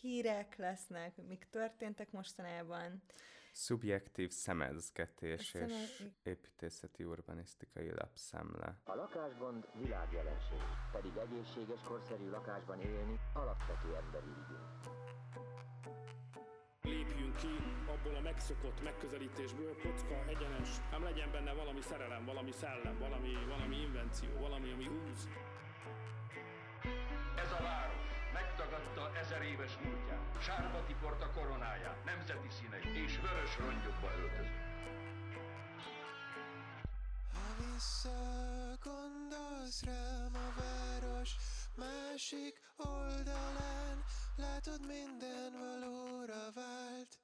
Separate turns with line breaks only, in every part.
hírek lesznek, mik történtek mostanában.
Szubjektív szemezgetés Szemez... és építészeti urbanisztikai lapszemle.
A lakásgond világjelenség, pedig egészséges, korszerű lakásban élni alapvető emberi igény
lépjünk ki abból a megszokott megközelítésből, kocka, egyenes, ám legyen benne valami szerelem, valami szellem, valami, valami invenció, valami, ami húz.
Ezer éves múltját, sárba tiporta koronáját, nemzeti színei és vörös rongyokba öltözött.
Ha visszagondolsz rám a város másik oldalán, Látod, minden valóra vált.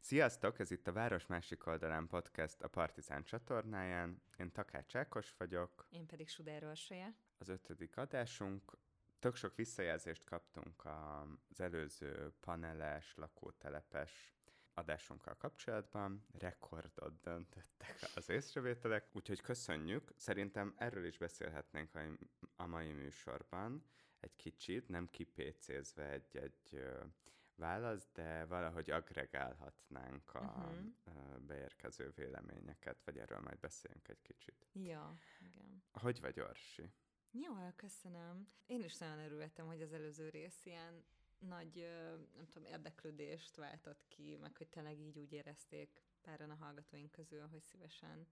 Sziasztok, ez itt a Város Másik Oldalán podcast a Partizán csatornáján. Én Takács Ákos vagyok.
Én pedig Sudár Orsolya.
Az ötödik adásunk. Tök sok visszajelzést kaptunk az előző paneles, lakótelepes adásunkkal kapcsolatban. Rekordot döntöttek az észrevételek, úgyhogy köszönjük. Szerintem erről is beszélhetnénk a mai műsorban egy kicsit, nem kipécézve egy-egy válasz, de valahogy agregálhatnánk a uh-huh. beérkező véleményeket, vagy erről majd beszéljünk egy kicsit.
Ja, igen.
Hogy vagy, Orsi?
Jó, köszönöm. Én is nagyon örültem, hogy az előző rész ilyen nagy, nem tudom, érdeklődést váltott ki, meg hogy tényleg így úgy érezték páran a hallgatóink közül, hogy szívesen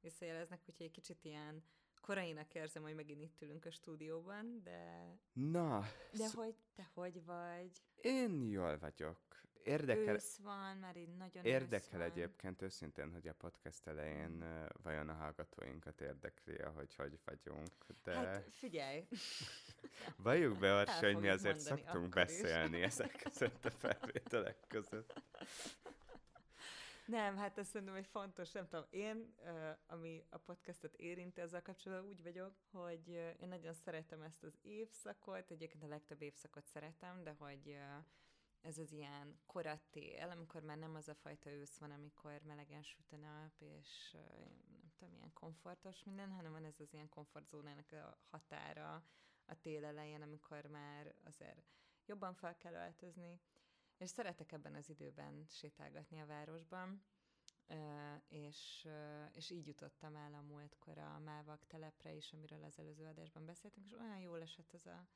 visszajeleznek, úgyhogy egy kicsit ilyen korainak érzem, hogy megint itt ülünk a stúdióban, de...
Na!
De sz... hogy te hogy vagy?
Én jól vagyok. Érdekel...
Ősz van, már így nagyon
Érdekel ősz egyébként őszintén, hogy a podcast elején uh, vajon a hallgatóinkat érdekli, hogy hogy vagyunk, de...
Hát figyelj!
Valljuk be, Arsi, hogy mi azért szoktunk beszélni is. ezek között a felvételek között.
Nem, hát ez szerintem egy fontos, nem tudom, én, ami a podcastot érinti ezzel kapcsolatban, úgy vagyok, hogy én nagyon szeretem ezt az évszakot, egyébként a legtöbb évszakot szeretem, de hogy ez az ilyen koratél, amikor már nem az a fajta ősz van, amikor melegen süt a nap, és nem tudom, ilyen komfortos minden, hanem van ez az ilyen komfortzónának a határa a tél elején, amikor már azért jobban fel kell öltözni, és szeretek ebben az időben sétálgatni a városban, és, és így jutottam el a múltkor a Mávak telepre is, amiről az előző adásban beszéltünk, és olyan jól esett az a,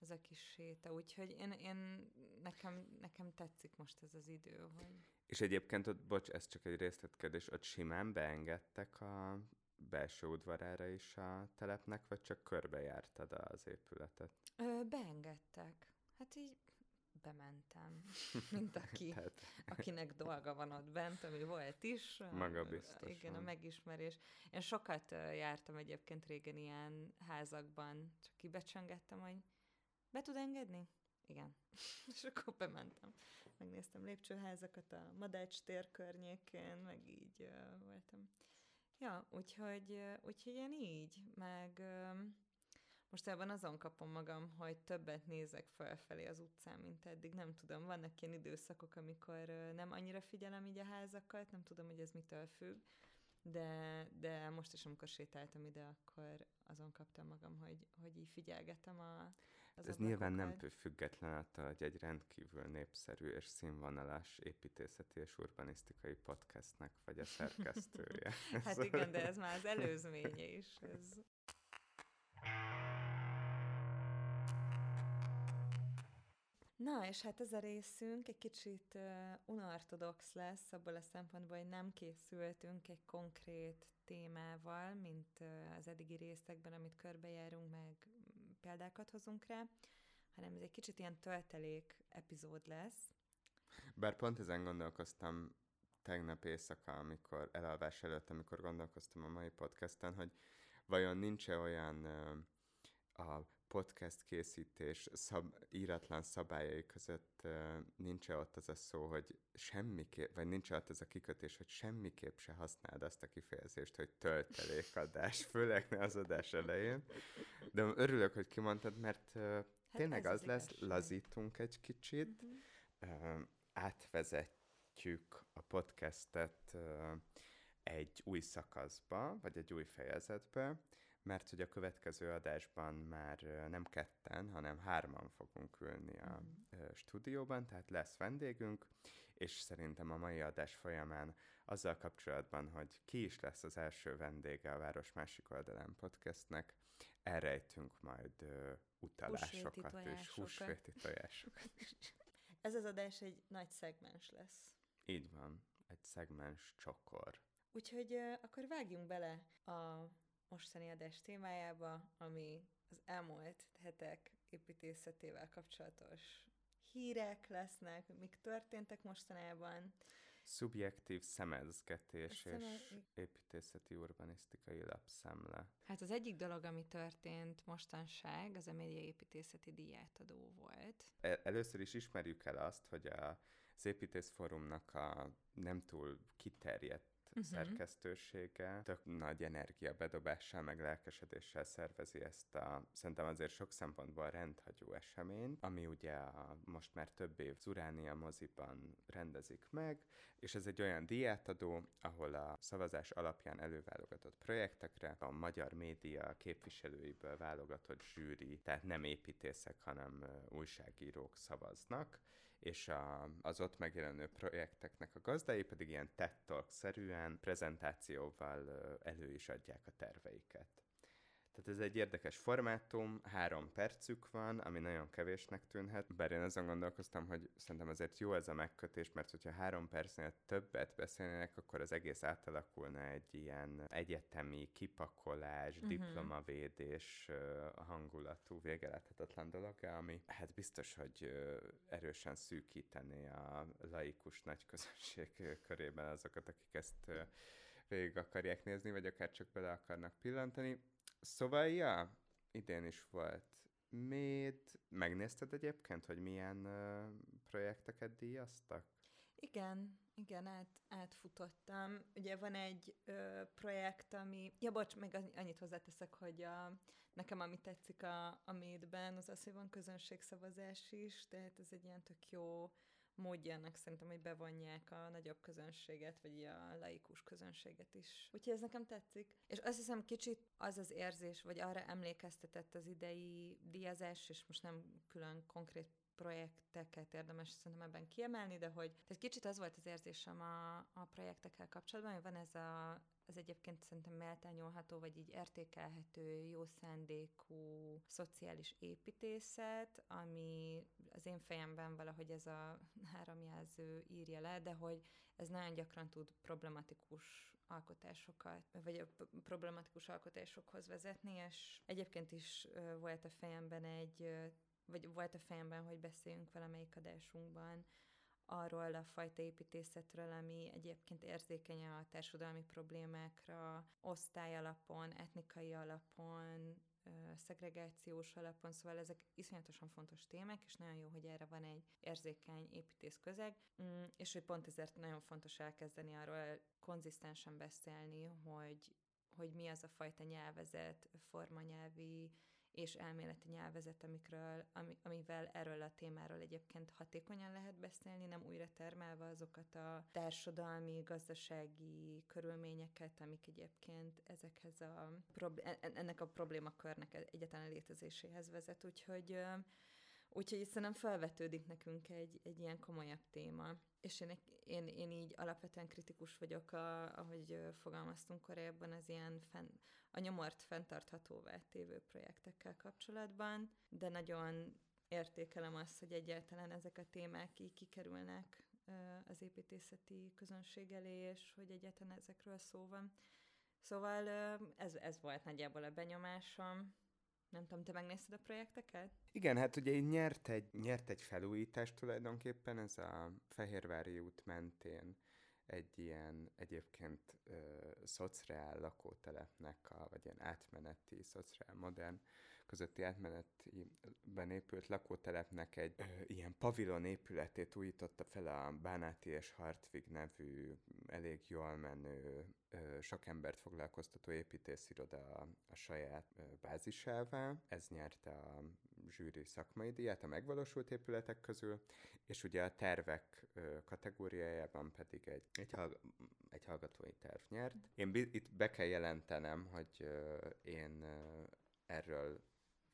az a kis séta, úgyhogy én, én nekem, nekem tetszik most ez az idő. Hogy...
És egyébként ott, bocs, ez csak egy részletkedés, ott simán beengedtek a belső udvarára is a telepnek, vagy csak körbejártad az épületet?
Ö, beengedtek. Hát így bementem, mint aki, Tehát... akinek dolga van ott bent, ami volt is.
Maga biztos.
Igen, a megismerés. Én sokat jártam egyébként régen ilyen házakban, csak kibecsöngettem, hogy be tud engedni? Igen. És akkor bementem. Megnéztem lépcsőházakat a Madács tér környékén, meg így uh, voltam. Ja, úgyhogy, úgyhogy én így, meg Mostában azon kapom magam, hogy többet nézek felfelé az utcán, mint eddig. Nem tudom, vannak ilyen időszakok, amikor nem annyira figyelem így a házakat, nem tudom, hogy ez mitől függ, de, de most is, amikor sétáltam ide, akkor azon kaptam magam, hogy, hogy így figyelgetem a,
az Ez nyilván nem független attól, hogy egy rendkívül népszerű és színvonalas építészeti és urbanisztikai podcastnek vagy a szerkesztője.
hát igen, de ez már az előzménye is. Ez... Na, és hát ez a részünk egy kicsit uh, unortodox lesz, abból a szempontból, hogy nem készültünk egy konkrét témával, mint uh, az eddigi részekben, amit körbejárunk, meg példákat hozunk rá, hanem ez egy kicsit ilyen töltelék epizód lesz.
Bár pont ezen gondolkoztam tegnap éjszaka, amikor elalvás előtt, amikor gondolkoztam a mai podcasten, hogy vajon nincs-e olyan a podcast készítés szab, íratlan szabályai között nincs ott az a szó, hogy semmiképp, vagy nincs ott az a kikötés, hogy semmiképp se használd azt a kifejezést, hogy töltelékadás, főleg ne az adás elején. De örülök, hogy kimondtad, mert hát tényleg az, lesz, igazság. lazítunk egy kicsit, uh-huh. uh, átvezetjük a podcastet egy új szakaszba, vagy egy új fejezetbe, mert hogy a következő adásban már nem ketten, hanem hárman fogunk ülni a ö, stúdióban, tehát lesz vendégünk, és szerintem a mai adás folyamán azzal kapcsolatban, hogy ki is lesz az első vendége a Város Másik Oldalán podcastnek, elrejtünk majd utalásokat és
tojásokat.
húsvéti tojásokat.
Ez az adás egy nagy szegmens lesz.
Így van, egy szegmens csokor.
Úgyhogy ö, akkor vágjunk bele a mostani adás témájába, ami az elmúlt hetek építészetével kapcsolatos hírek lesznek, mik történtek mostanában.
Szubjektív szemezgetés
A
és
szeme-
építészeti urbanisztikai lapszemle.
Hát az egyik dolog, ami történt mostanság, az a médiaépítészeti díjátadó volt.
El- Először is ismerjük el azt, hogy a, az építészforumnak a nem túl kiterjedt. Uh-huh. szerkesztősége tök nagy energiabedobással, meg lelkesedéssel szervezi ezt a szerintem azért sok szempontból rendhagyó eseményt, ami ugye a, most már több év az Uránia moziban rendezik meg, és ez egy olyan díjátadó, ahol a szavazás alapján előválogatott projektekre a magyar média képviselőiből válogatott zsűri, tehát nem építészek, hanem újságírók szavaznak, és a, az ott megjelenő projekteknek a gazdái pedig ilyen TED Talk-szerűen prezentációval elő is adják a terveiket. Tehát ez egy érdekes formátum, három percük van, ami nagyon kevésnek tűnhet, bár én azon gondolkoztam, hogy szerintem azért jó ez a megkötés, mert hogyha három percnél többet beszélnének, akkor az egész átalakulna egy ilyen egyetemi kipakolás, uh-huh. diplomavédés hangulatú, végeláthatatlan dolog, ami hát biztos, hogy erősen szűkítené a laikus nagy közönség körében azokat, akik ezt végig akarják nézni, vagy akár csak bele akarnak pillantani. Szóval, ja, idén is volt Méd. Megnézted egyébként, hogy milyen uh, projekteket díjaztak?
Igen, igen, át, átfutottam. Ugye van egy ö, projekt, ami... Ja, bocs, annyi- annyit hozzáteszek, hogy a, nekem ami tetszik a, a médben, az az, hogy van közönségszavazás is, tehát ez egy ilyen tök jó módja annak szerintem, hogy bevonják a nagyobb közönséget, vagy a laikus közönséget is. Úgyhogy ez nekem tetszik. És azt hiszem kicsit az az érzés, vagy arra emlékeztetett az idei díjazás, és most nem külön konkrét projekteket érdemes szerintem ebben kiemelni, de hogy tehát kicsit az volt az érzésem a, a projektekkel kapcsolatban, hogy van ez a, az egyébként szerintem méltányolható, vagy így értékelhető, jó szándékú szociális építészet, ami az én fejemben valahogy ez a három jelző írja le, de hogy ez nagyon gyakran tud problematikus alkotásokat, vagy problematikus alkotásokhoz vezetni, és egyébként is volt a fejemben egy, vagy volt a fejemben, hogy beszéljünk valamelyik adásunkban arról a fajta építészetről, ami egyébként érzékeny a társadalmi problémákra, osztály alapon, etnikai alapon, szegregációs alapon, szóval ezek iszonyatosan fontos témák, és nagyon jó, hogy erre van egy érzékeny építész közeg, Mm, és hogy pont ezért nagyon fontos elkezdeni arról konzisztensen beszélni, hogy, hogy mi az a fajta nyelvezet, formanyelvi és elméleti nyelvezet, amikről, ami, amivel erről a témáról egyébként hatékonyan lehet beszélni, nem újra termelve azokat a társadalmi, gazdasági körülményeket, amik egyébként ezekhez a ennek a problémakörnek egyetlen létezéséhez vezet. Úgyhogy Úgyhogy szerintem felvetődik nekünk egy, egy ilyen komolyabb téma. És én, én, én így alapvetően kritikus vagyok, a, ahogy fogalmaztunk korábban, az ilyen fenn, a nyomort fenntarthatóvá tévő projektekkel kapcsolatban, de nagyon értékelem azt, hogy egyáltalán ezek a témák így kikerülnek az építészeti közönség elé, és hogy egyáltalán ezekről szó van. Szóval ez, ez volt nagyjából a benyomásom. Nem tudom, te megnézted a projekteket?
Igen, hát ugye így nyert egy, nyert egy felújítás tulajdonképpen, ez a Fehérvári út mentén egy ilyen egyébként ö, szociál lakótelepnek, a, vagy ilyen átmeneti, szociál modern közötti átmenetiben épült lakótelepnek egy ö, ilyen pavilon épületét újította fel a Bánáti és Hartvig nevű elég jól menő, ö, sok embert foglalkoztató építésziroda a, a saját ö, bázisává. Ez nyerte a zsűri szakmai díját a megvalósult épületek közül, és ugye a tervek kategóriájában pedig egy, egy, hallg- egy hallgatói terv nyert. Én bi- itt be kell jelentenem, hogy én erről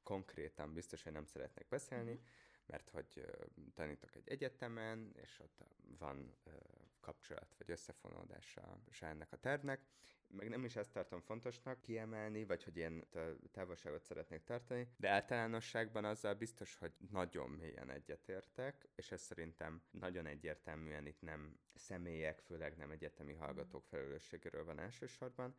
konkrétan biztos, hogy nem szeretnék beszélni, uh-huh. mert hogy tanítok egy egyetemen, és ott van kapcsolat vagy összefonódása se ennek a tervnek, meg nem is ezt tartom fontosnak kiemelni, vagy hogy én távolságot szeretnék tartani, de általánosságban azzal biztos, hogy nagyon mélyen egyetértek, és ez szerintem nagyon egyértelműen itt nem személyek, főleg nem egyetemi hallgatók felelősségéről van elsősorban,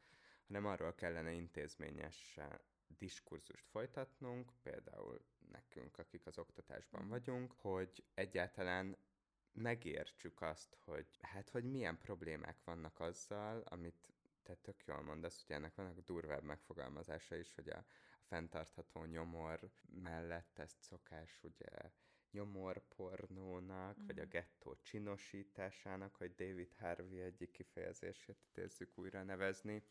hanem arról kellene intézményesen diskurzust folytatnunk, például nekünk, akik az oktatásban vagyunk, hogy egyáltalán megértsük azt, hogy hát, hogy milyen problémák vannak azzal, amit te tök jól mondasz, hogy ennek vannak durvább megfogalmazása is, hogy a, a fenntartható nyomor mellett ezt szokás ugye nyomorpornónak, mm. vagy a gettó csinosításának, hogy David Harvey egyik kifejezését idézzük újra nevezni.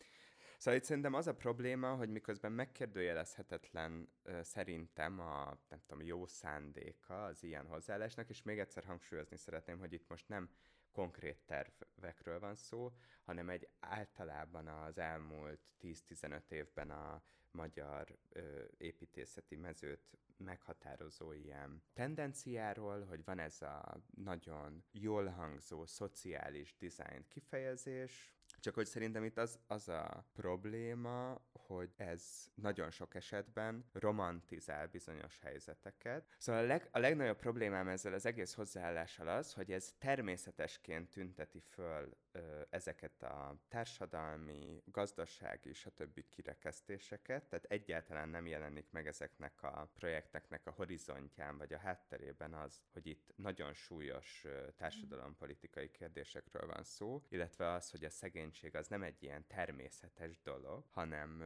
Szóval itt szerintem az a probléma, hogy miközben megkérdőjelezhetetlen szerintem a nem tudom, jó szándéka az ilyen hozzáállásnak, és még egyszer hangsúlyozni szeretném, hogy itt most nem konkrét tervekről van szó, hanem egy általában az elmúlt 10-15 évben a magyar ö, építészeti mezőt meghatározó ilyen tendenciáról, hogy van ez a nagyon jól hangzó szociális design kifejezés, csak hogy szerintem itt az, az a probléma, hogy ez nagyon sok esetben romantizál bizonyos helyzeteket. Szóval a, leg, a legnagyobb problémám ezzel az egész hozzáállással az, hogy ez természetesként tünteti föl ö, ezeket a társadalmi, gazdasági, stb. kirekesztéseket, tehát egyáltalán nem jelenik meg ezeknek a projekteknek a horizontján, vagy a hátterében az, hogy itt nagyon súlyos társadalompolitikai kérdésekről van szó, illetve az, hogy a szegénység az nem egy ilyen természetes dolog, hanem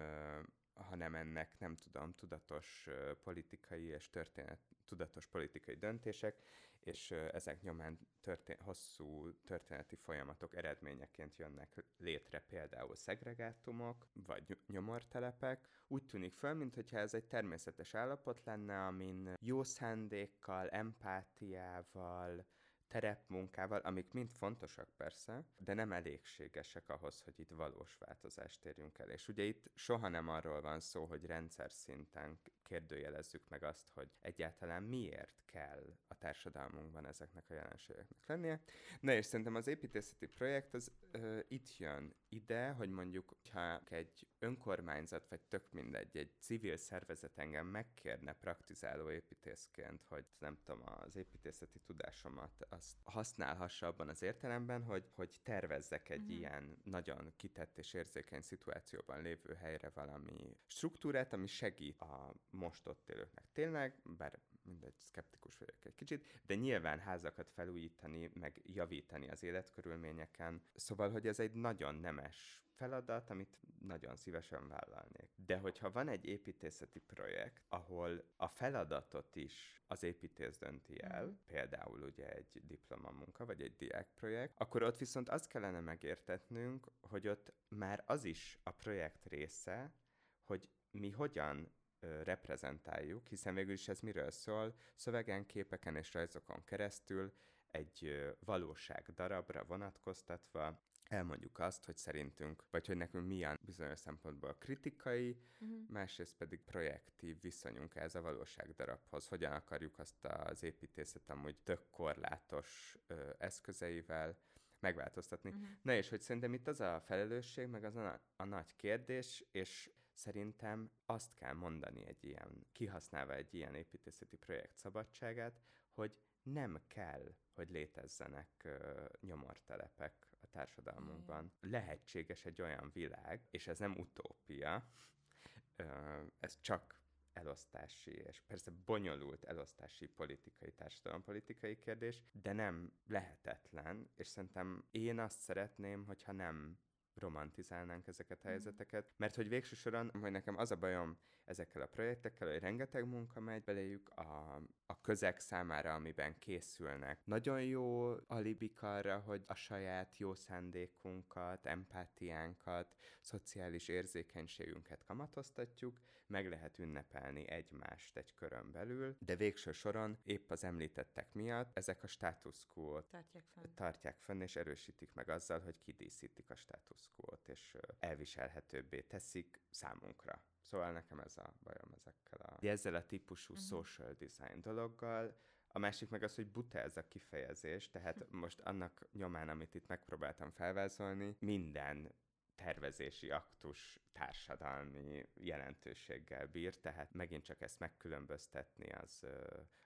hanem ennek nem tudom, tudatos politikai és történet, tudatos politikai döntések, és ezek nyomán történ- hosszú történeti folyamatok eredményeként jönnek létre például szegregátumok, vagy nyomortelepek. Úgy tűnik föl, mintha ez egy természetes állapot lenne, amin jó szándékkal, empátiával, terepmunkával, amik mind fontosak persze, de nem elégségesek ahhoz, hogy itt valós változást érjünk el. És ugye itt soha nem arról van szó, hogy rendszer szinten kérdőjelezzük meg azt, hogy egyáltalán miért kell a társadalmunkban ezeknek a jelenségeknek lennie. Na és szerintem az építészeti projekt az ö, itt jön ide, hogy mondjuk, ha egy önkormányzat, vagy tök mindegy, egy civil szervezet engem megkérne praktizáló építészként, hogy nem tudom, az építészeti tudásomat azt használhassa abban az értelemben, hogy, hogy tervezzek egy uh-huh. ilyen nagyon kitett és érzékeny szituációban lévő helyre valami struktúrát, ami segít a most ott élőknek. Tényleg, bár mindegy, szkeptikus vagyok egy kicsit, de nyilván házakat felújítani, meg javítani az életkörülményeken. Szóval, hogy ez egy nagyon nemes feladat, amit nagyon szívesen vállalnék. De hogyha van egy építészeti projekt, ahol a feladatot is az építész dönti el, mm. például ugye egy diplomamunka, vagy egy diákprojekt, akkor ott viszont azt kellene megértetnünk, hogy ott már az is a projekt része, hogy mi hogyan reprezentáljuk, hiszen végül is ez miről szól, szövegen, képeken és rajzokon keresztül egy valóság darabra vonatkoztatva elmondjuk azt, hogy szerintünk, vagy hogy nekünk milyen bizonyos szempontból kritikai, uh-huh. másrészt pedig projektív viszonyunk ez a valóság darabhoz. Hogyan akarjuk azt az építészet amúgy tök korlátos ö, eszközeivel megváltoztatni. Uh-huh. Na és hogy szerintem itt az a felelősség, meg az a, a nagy kérdés, és Szerintem azt kell mondani egy ilyen, kihasználva egy ilyen építészeti projekt szabadságát, hogy nem kell, hogy létezzenek uh, nyomortelepek társadalmunkban. Mm. Lehetséges egy olyan világ, és ez nem utópia, ez csak elosztási, és persze bonyolult elosztási politikai, társadalompolitikai kérdés, de nem lehetetlen, és szerintem én azt szeretném, hogyha nem romantizálnánk ezeket a helyzeteket, mert hogy végső soron, hogy nekem az a bajom ezekkel a projektekkel, hogy rengeteg munka megy beléjük a, a közeg számára, amiben készülnek. Nagyon jó alibik arra, hogy a saját jó szándékunkat, empátiánkat, szociális érzékenységünket kamatoztatjuk, meg lehet ünnepelni egymást egy körön belül, de végső soron épp az említettek miatt ezek a status quo-t
Tartják fenn.
tartják fenn és erősítik meg azzal, hogy kidíszítik a status quo-t, és elviselhetőbbé teszik számunkra. Szóval nekem ez a bajom ezekkel a... Ezzel a típusú uh-huh. social design dologgal, a másik meg az, hogy buta ez a kifejezés, tehát most annak nyomán, amit itt megpróbáltam felvázolni, minden tervezési aktus társadalmi jelentőséggel bír, tehát megint csak ezt megkülönböztetni az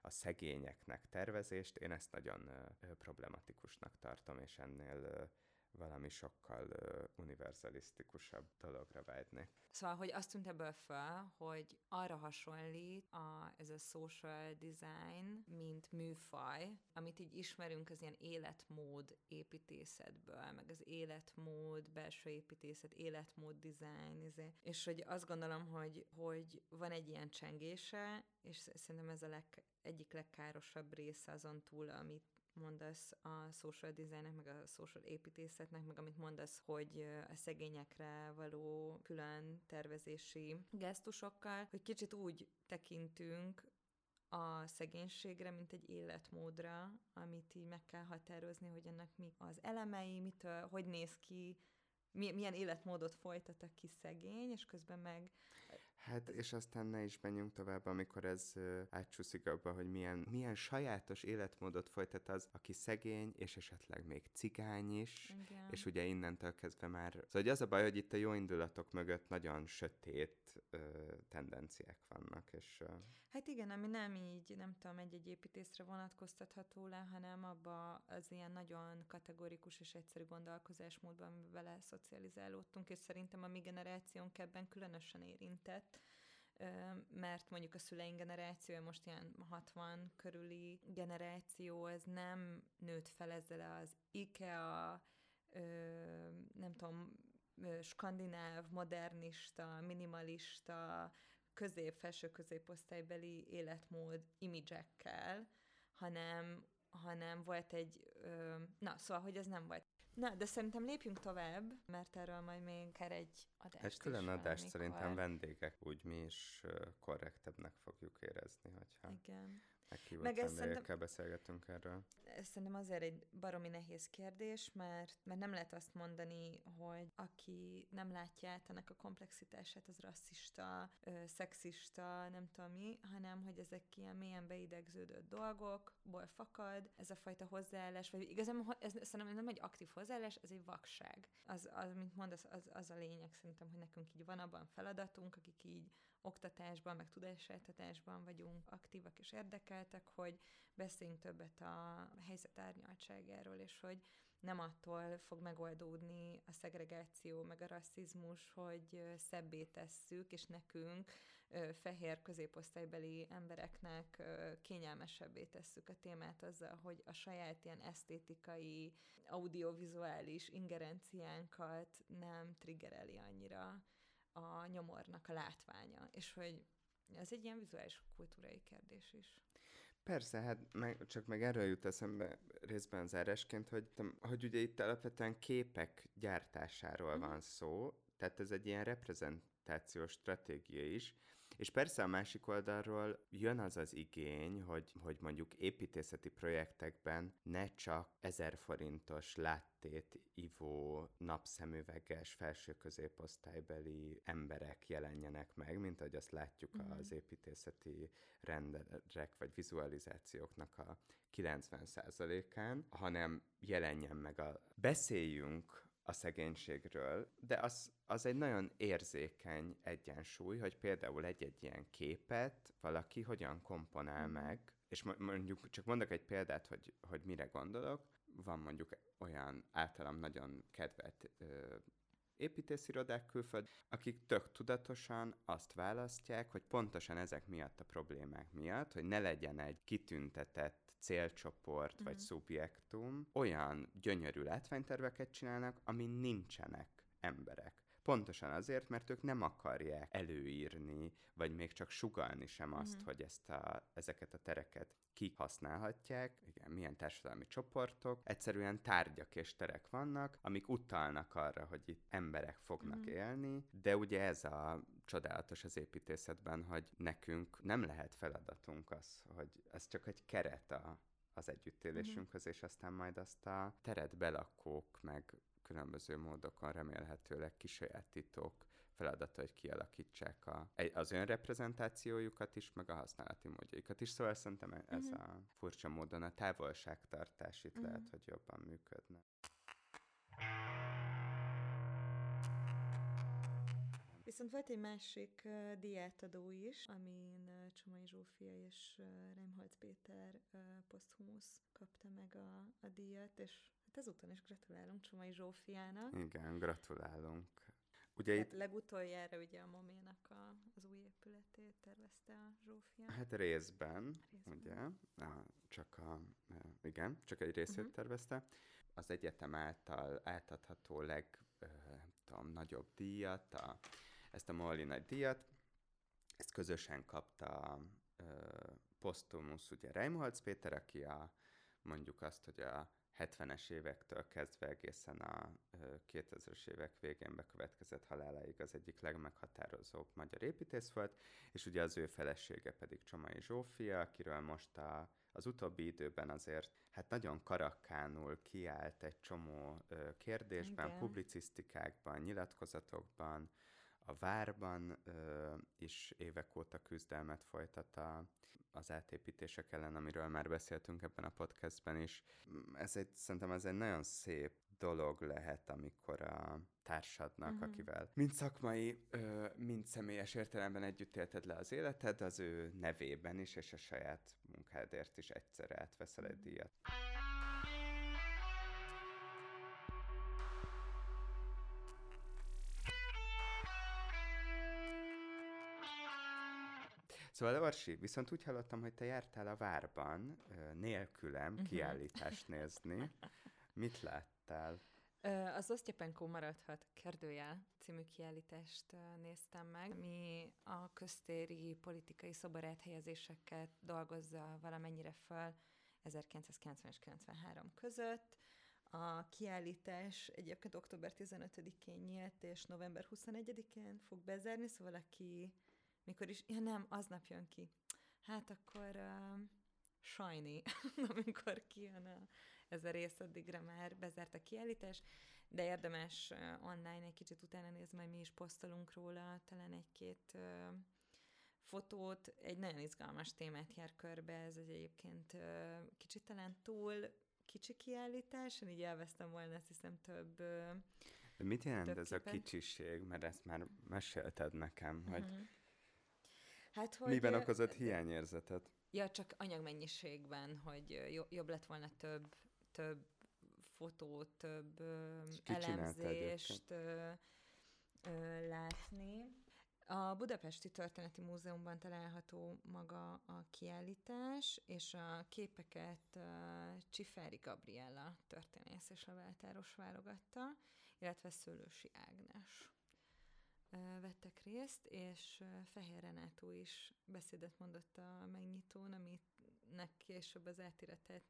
a szegényeknek tervezést, én ezt nagyon problematikusnak tartom, és ennél valami sokkal ö, univerzalisztikusabb dologra vágynék.
Szóval, hogy azt tűnt ebből fel, hogy arra hasonlít a, ez a social design, mint műfaj, amit így ismerünk az ilyen életmód építészetből, meg az életmód, belső építészet, életmód design, izé. és hogy azt gondolom, hogy, hogy van egy ilyen csengése, és szerintem ez a leg, egyik legkárosabb része azon túl, amit mondasz a social designnek, meg a social építészetnek, meg amit mondasz, hogy a szegényekre való külön tervezési gesztusokkal, hogy kicsit úgy tekintünk a szegénységre, mint egy életmódra, amit így meg kell határozni, hogy ennek mi az elemei, mitől, hogy néz ki, mi- milyen életmódot folytat, aki szegény, és közben meg
Hát, és aztán ne is menjünk tovább, amikor ez ö, átcsúszik abba, hogy milyen, milyen sajátos életmódot folytat az, aki szegény, és esetleg még cigány is,
igen.
és ugye innentől kezdve már... Szóval hogy az a baj, hogy itt a jó indulatok mögött nagyon sötét ö, tendenciák vannak, és... Ö,
Hát igen, ami nem így, nem tudom, egy-egy építészre vonatkoztatható le, hanem abba az ilyen nagyon kategorikus és egyszerű gondolkozásmódban, vele szocializálódtunk, és szerintem a mi generációnk ebben különösen érintett, mert mondjuk a szüleink generációja most ilyen 60 körüli generáció, ez nem nőtt fel ezzel az IKEA, nem tudom, skandináv, modernista, minimalista, közép, felső középosztálybeli életmód imidzsekkel, hanem, hanem volt egy, na, szóval, hogy ez nem volt. Na, de szerintem lépjünk tovább, mert erről majd még kell egy adást
egy külön adást
valamikor.
szerintem vendégek, úgy mi is korrektebbnek fogjuk érezni, hogyha
Igen.
Meghívott
Meg ez
vendégekkel beszélgetünk erről.
Ez szerintem azért egy baromi nehéz kérdés, mert, mert nem lehet azt mondani, hogy aki nem látja át ennek a komplexitását, az rasszista, ö, szexista, nem tudom mi, hanem hogy ezek ilyen mélyen beidegződött dolgokból fakad, ez a fajta hozzáállás, vagy igazából ez szerintem nem egy aktív hozzáállás, ez egy vakság. Az, az mint mondasz, az, az a lényeg szerintem, hogy nekünk így van abban feladatunk, akik így oktatásban, meg tudásátadásban vagyunk aktívak és érdekeltek, hogy beszéljünk többet a helyzet árnyaltságáról, és hogy nem attól fog megoldódni a szegregáció, meg a rasszizmus, hogy szebbé tesszük, és nekünk, fehér középosztálybeli embereknek kényelmesebbé tesszük a témát azzal, hogy a saját ilyen esztétikai, audiovizuális ingerenciánkat nem triggereli annyira a nyomornak a látványa, és hogy ez egy ilyen vizuális kultúrai kérdés is.
Persze, hát meg, csak meg erről jut eszembe részben zárásként, hogy, hogy ugye itt alapvetően képek gyártásáról
Mhm.
van szó, tehát ez egy ilyen reprezentációs stratégia is, és persze a másik oldalról jön az az igény, hogy, hogy mondjuk építészeti projektekben ne csak 1000 forintos láttét ivó, napszemüveges, felső középosztálybeli emberek jelenjenek meg, mint ahogy azt látjuk
Mhm.
az építészeti renderek vagy vizualizációknak a 90%-án, hanem jelenjen meg a... Beszéljünk a szegénységről, de az, az egy nagyon érzékeny egyensúly, hogy például egy-egy ilyen képet valaki hogyan komponál
Mhm.
meg, és mo- mondjuk csak mondok egy példát, hogy, hogy mire gondolok. Van mondjuk olyan általam nagyon kedvelt ö, építészirodák külföld, akik tök tudatosan azt választják, hogy pontosan ezek miatt a problémák miatt, hogy ne legyen egy kitüntetett célcsoport uh-huh. vagy
Mhm.
szubjektum, olyan gyönyörű látványterveket csinálnak, ami nincsenek emberek. Pontosan azért, mert ők nem akarják előírni, vagy még csak sugalni sem azt,
Mhm.
hogy ezt a, ezeket a tereket kihasználhatják, igen, milyen társadalmi csoportok, egyszerűen tárgyak és terek vannak, amik utalnak arra, hogy itt emberek fognak
Mhm.
élni, de ugye ez a csodálatos az építészetben, hogy nekünk nem lehet feladatunk az, hogy ez csak egy keret a, az együttélésünkhöz, és aztán majd azt a teret belakók, meg különböző módokon remélhetőleg kisajátítók feladata, hogy kialakítsák a, az önreprezentációjukat is, meg a használati módjaikat is. Szóval szerintem e- ez
Mhm.
a furcsa módon a távolságtartás itt
Mhm.
lehet, hogy jobban működne.
Viszont volt egy másik uh, diátadó is, amin Csomai Zsófia és Reimholz Péter poszthumusz kapta meg a, a díjat, és hát ezúton is gratulálunk Csomai Zsófiának.
Igen, gratulálunk. Ugye itt
legutoljára ugye a Moménak a, az új épületét tervezte a Zsófia.
Hát részben,
Részben.
ugye, a, csak a, igen, csak egy részét
Mhm.
tervezte. Az egyetem által átadható leg, ö, tudom, nagyobb díjat, a, ezt a Molly nagy díjat, ezt közösen kapta ö, posztumusz, ugye Reimholz Péter, aki a, mondjuk azt, hogy a 70-es évektől kezdve egészen a ö, 2000-es évek végén bekövetkezett haláláig az egyik legmeghatározóbb magyar építész volt, és ugye az ő felesége pedig Csomai Zsófia, akiről most a, az utóbbi időben azért hát nagyon karakkánul kiállt egy csomó kérdésben,
Igen.
publicisztikákban, nyilatkozatokban, a várban is évek óta küzdelmet folytat a, az átépítések ellen, amiről már beszéltünk ebben a podcastben is. Mm, Ez egy, szerintem ez egy nagyon szép dolog lehet, amikor a társadnak,
Mhm.
uh-huh. akivel mind szakmai, mind személyes értelemben együtt élted le az életed, az ő nevében is, és a saját munkádért is egyszerre átveszel egy díjat. Szóval Orsi, viszont úgy hallottam, hogy te jártál a várban nélkülem
Mhm.
kiállítást nézni. Mit láttál?
Az Osztyapenkó maradhat kérdőjel című kiállítást néztem meg, mi a köztéri politikai szobarát helyezéseket dolgozza valamennyire föl 1990 és 93 között. A kiállítás egyébként október 15-én nyílt, és november 21-én fog bezárni, szóval aki mikor is, ja nem, aznap jön ki. Hát akkor uh, sajni, amikor kijön a, ez a rész, addigra már bezárt a kiállítás, de érdemes uh, online egy kicsit utána nézni, majd mi is posztolunk róla, talán egy-két uh, fotót. Egy nagyon izgalmas témát jár körbe, ez egy egyébként uh, kicsit talán túl kicsi kiállítás, én így elvesztem volna, azt hiszem több...
De mit jelent
Több
ez a
képen?
kicsiség? Mert ezt már mesélted nekem, hogy
mhm. Hát, hogy...
miben okozott hiányérzetet?
Ja, csak anyagmennyiségben, hogy jobb lett volna több, több fotót, több elemzést ö, ö, látni. A Budapesti Történeti Múzeumban található maga a kiállítás, és a képeket uh, Csifári Gabriella történész és leváltáros válogatta, illetve Szőlősi Ágnes vettek részt, és Fehér Renátó is beszédet mondott a megnyitón, aminek később az átiratát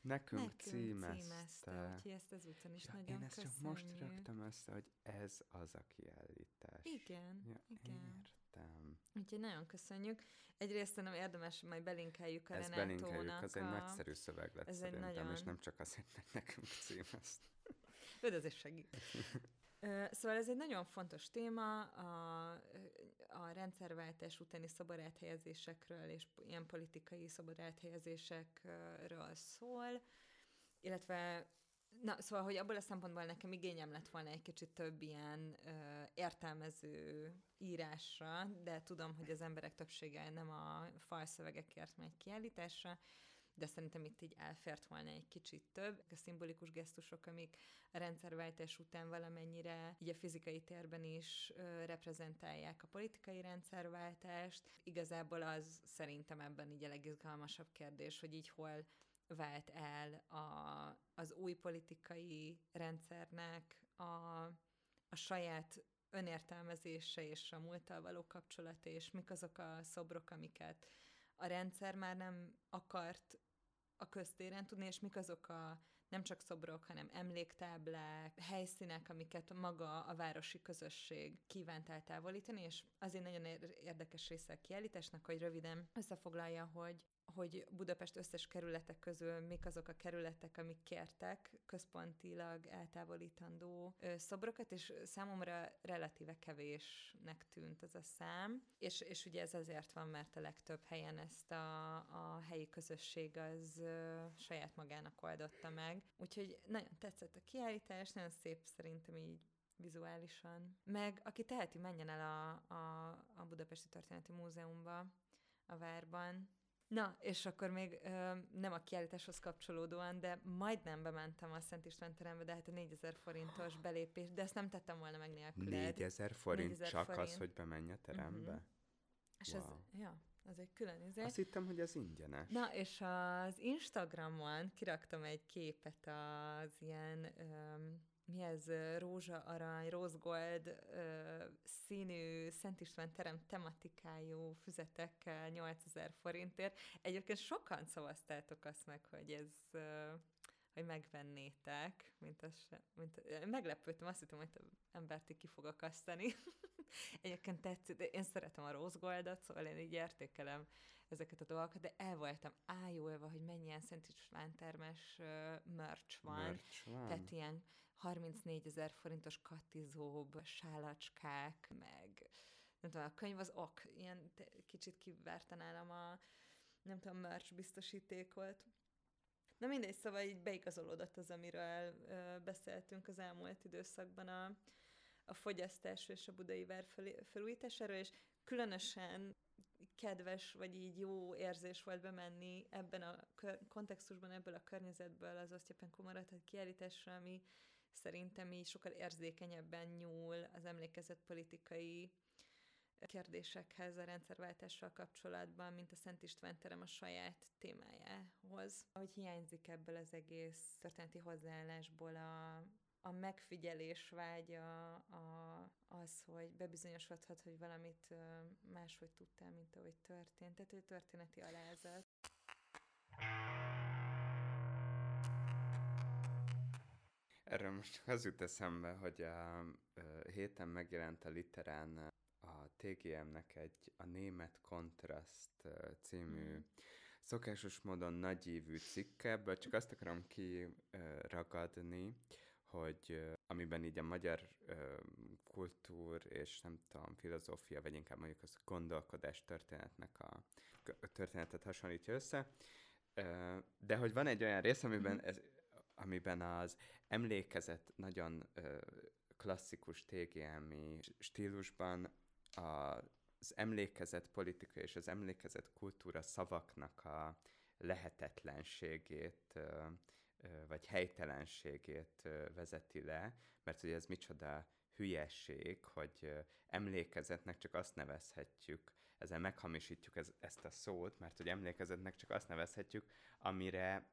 Nekünk,
nekünk
címezte.
címezte, úgyhogy ezt ezúton is
Ja,
nagyon
én ezt
köszönjük.
csak most raktam össze, hogy ez az a kiállítás.
Igen,
Ja,
igen.
Értem.
Úgyhogy nagyon köszönjük. Egyrészt nem érdemes, majd belinkeljük a
Ezt belinkeljük, az egy
a...
nagyszerű szöveg lett
ez egy
szerintem, és
nagyon-
nem csak azért, mert nekünk címezte.
Öd, ez segít. Szóval ez egy nagyon fontos téma, a, a rendszerváltás utáni szabad áthelyezésekről és ilyen politikai szabad áthelyezésekről szól, illetve Na, szóval, hogy abból a szempontból nekem igényem lett volna egy kicsit több ilyen ö, értelmező írásra, de tudom, hogy az emberek többsége nem a falszövegekért megy kiállításra, de szerintem itt így elfért volna egy kicsit több. A szimbolikus gesztusok, amik a rendszerváltás után valamennyire így a fizikai térben is reprezentálják a politikai rendszerváltást. Igazából az szerintem ebben így a legizgalmasabb kérdés, hogy így hol vált el a, az új politikai rendszernek a a saját önértelmezése és a múlttal való kapcsolata, és mik azok a szobrok, amiket a rendszer már nem akart a köztéren tudni, és mik azok a nem csak szobrok, hanem emléktáblák, helyszínek, amiket maga a városi közösség kívánt eltávolítani, és azért nagyon érdekes része a kiállításnak, hogy röviden összefoglalja, hogy hogy Budapest összes kerületek közül mik azok a kerületek, amik kértek központilag eltávolítandó szobrokat, és számomra relatíve kevésnek tűnt ez a szám, és, és ugye ez azért van, mert a legtöbb helyen ezt a, a helyi közösség az saját magának oldotta meg. Úgyhogy nagyon tetszett a kiállítás, nagyon szép szerintem így vizuálisan. Meg aki teheti, menjen el a, a, a Budapesti Történeti Múzeumba a várban, Na, és akkor még ö, nem a kiállításhoz kapcsolódóan, de majdnem bementem a Szent István terembe, de hát a 4000 forintos belépés, de ezt nem tettem volna meg nélküled.
4000 forint 4000 csak forint. az, hogy bemenj a terembe? Uh-huh.
És wow. ez, ja, az egy külön izé.
Azt hittem, hogy az ingyenes.
Na, és az Instagramon kiraktam egy képet az ilyen... Öm, mi ez, rózsa, arany, rozgold színű Szent István terem tematikájú füzetekkel 8000 forintért. Egyébként sokan szavaztátok azt meg, hogy ez hogy megvennétek, mint az mint, meglepődtem, azt hittem, hogy több embert ki fog akasztani. Egyébként tetszik, de én szeretem a rozgoldot, szóval én így értékelem ezeket a dolgokat, de el voltam ájulva, hogy mennyien Szent István termes uh, merch van. Merch van. Tehát ilyen 34 ezer forintos katizób, sálacskák, meg nem tudom, a könyv az ok, ilyen kicsit kiverte nálam a nem tudom, merch biztosítékot. Na mindegy, szóval így beigazolódott az, amiről beszéltünk az elmúlt időszakban a, a fogyasztás és a budai vár felújításáról, és különösen kedves, vagy így jó érzés volt bemenni ebben a kontextusban, ebből a környezetből az Osztyapen Komarat kiállításra, ami szerintem így sokkal érzékenyebben nyúl az emlékezett politikai kérdésekhez a rendszerváltással kapcsolatban, mint a Szent István terem a saját témájához. Hogy hiányzik ebből az egész történeti hozzáállásból a, a megfigyelés vágya, a, az, hogy bebizonyosodhat, hogy valamit máshogy tudtál, mint ahogy történt. Tehát, hogy történeti alázat.
Erről most az jut eszembe, hogy a, héten megjelent a literán a TGM-nek egy a Német Kontraszt című mm. szokásos módon nagyívű cikke, ebből csak azt akarom kiragadni, hogy amiben így a magyar kultúr és nem tudom, filozófia, vagy inkább mondjuk az gondolkodás történetnek a, a történetet hasonlítja össze, de hogy van egy olyan rész, amiben mm. ez, amiben az emlékezett nagyon ö, klasszikus TGM-i stílusban az emlékezett politika és az emlékezett kultúra szavaknak a lehetetlenségét ö, ö, vagy helytelenségét ö, vezeti le, mert hogy ez micsoda hülyesség, hogy emlékezetnek csak azt nevezhetjük, ezzel meghamisítjuk ez, ezt a szót, mert hogy emlékezetnek csak azt nevezhetjük, amire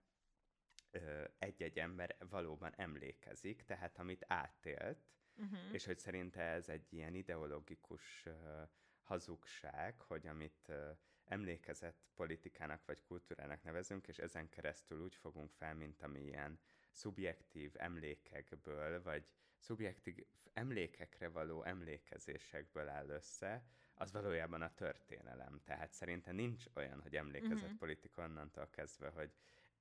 egy-egy ember valóban emlékezik, tehát amit átélt, uh-huh. és hogy szerinte ez egy ilyen ideológikus uh, hazugság, hogy amit uh, emlékezett politikának vagy kultúrának nevezünk, és ezen keresztül úgy fogunk fel, mint ami ilyen szubjektív emlékekből, vagy szubjektív emlékekre való emlékezésekből áll össze, az valójában a történelem. Tehát szerintem nincs olyan, hogy emlékezett uh-huh. politika onnantól kezdve, hogy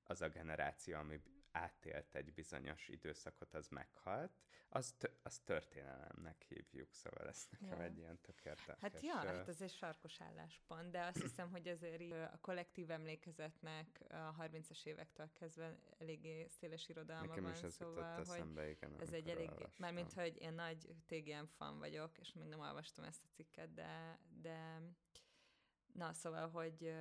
az a generáció, ami átélt egy bizonyos időszakot, az meghalt, az, az történelemnek hívjuk, szóval ez nekem ja. egy ilyen tökéletes.
Hát ja, hát ez egy sarkos álláspont, de azt hiszem, hogy azért a kollektív emlékezetnek a 30-as évektől kezdve eléggé széles irodalma
Nekem
van,
is ez
szóval, hogy
eszembe, igen,
ez egy elég, mármint, hogy én nagy TGM fan vagyok, és még nem olvastam ezt a cikket, de, de na, szóval, hogy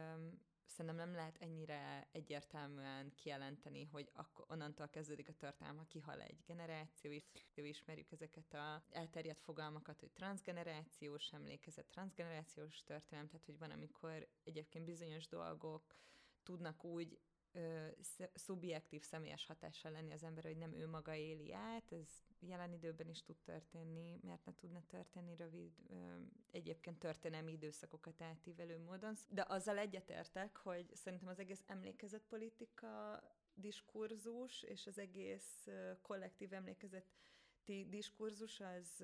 szerintem nem lehet ennyire egyértelműen kijelenteni, hogy akkor onnantól kezdődik a történelem, ha kihal egy generáció, ismerjük ezeket a elterjedt fogalmakat, hogy transgenerációs emlékezet, transgenerációs történelem, tehát hogy van, amikor egyébként bizonyos dolgok tudnak úgy ö, sz- szubjektív, személyes hatással lenni az ember, hogy nem ő maga éli át, ez jelen időben is tud történni, mert ne tudna történni rövid, egyébként történelmi időszakokat átívelő módon. De azzal egyetértek, hogy szerintem az egész emlékezetpolitika diskurzus és az egész kollektív emlékezet ti diskurzus az,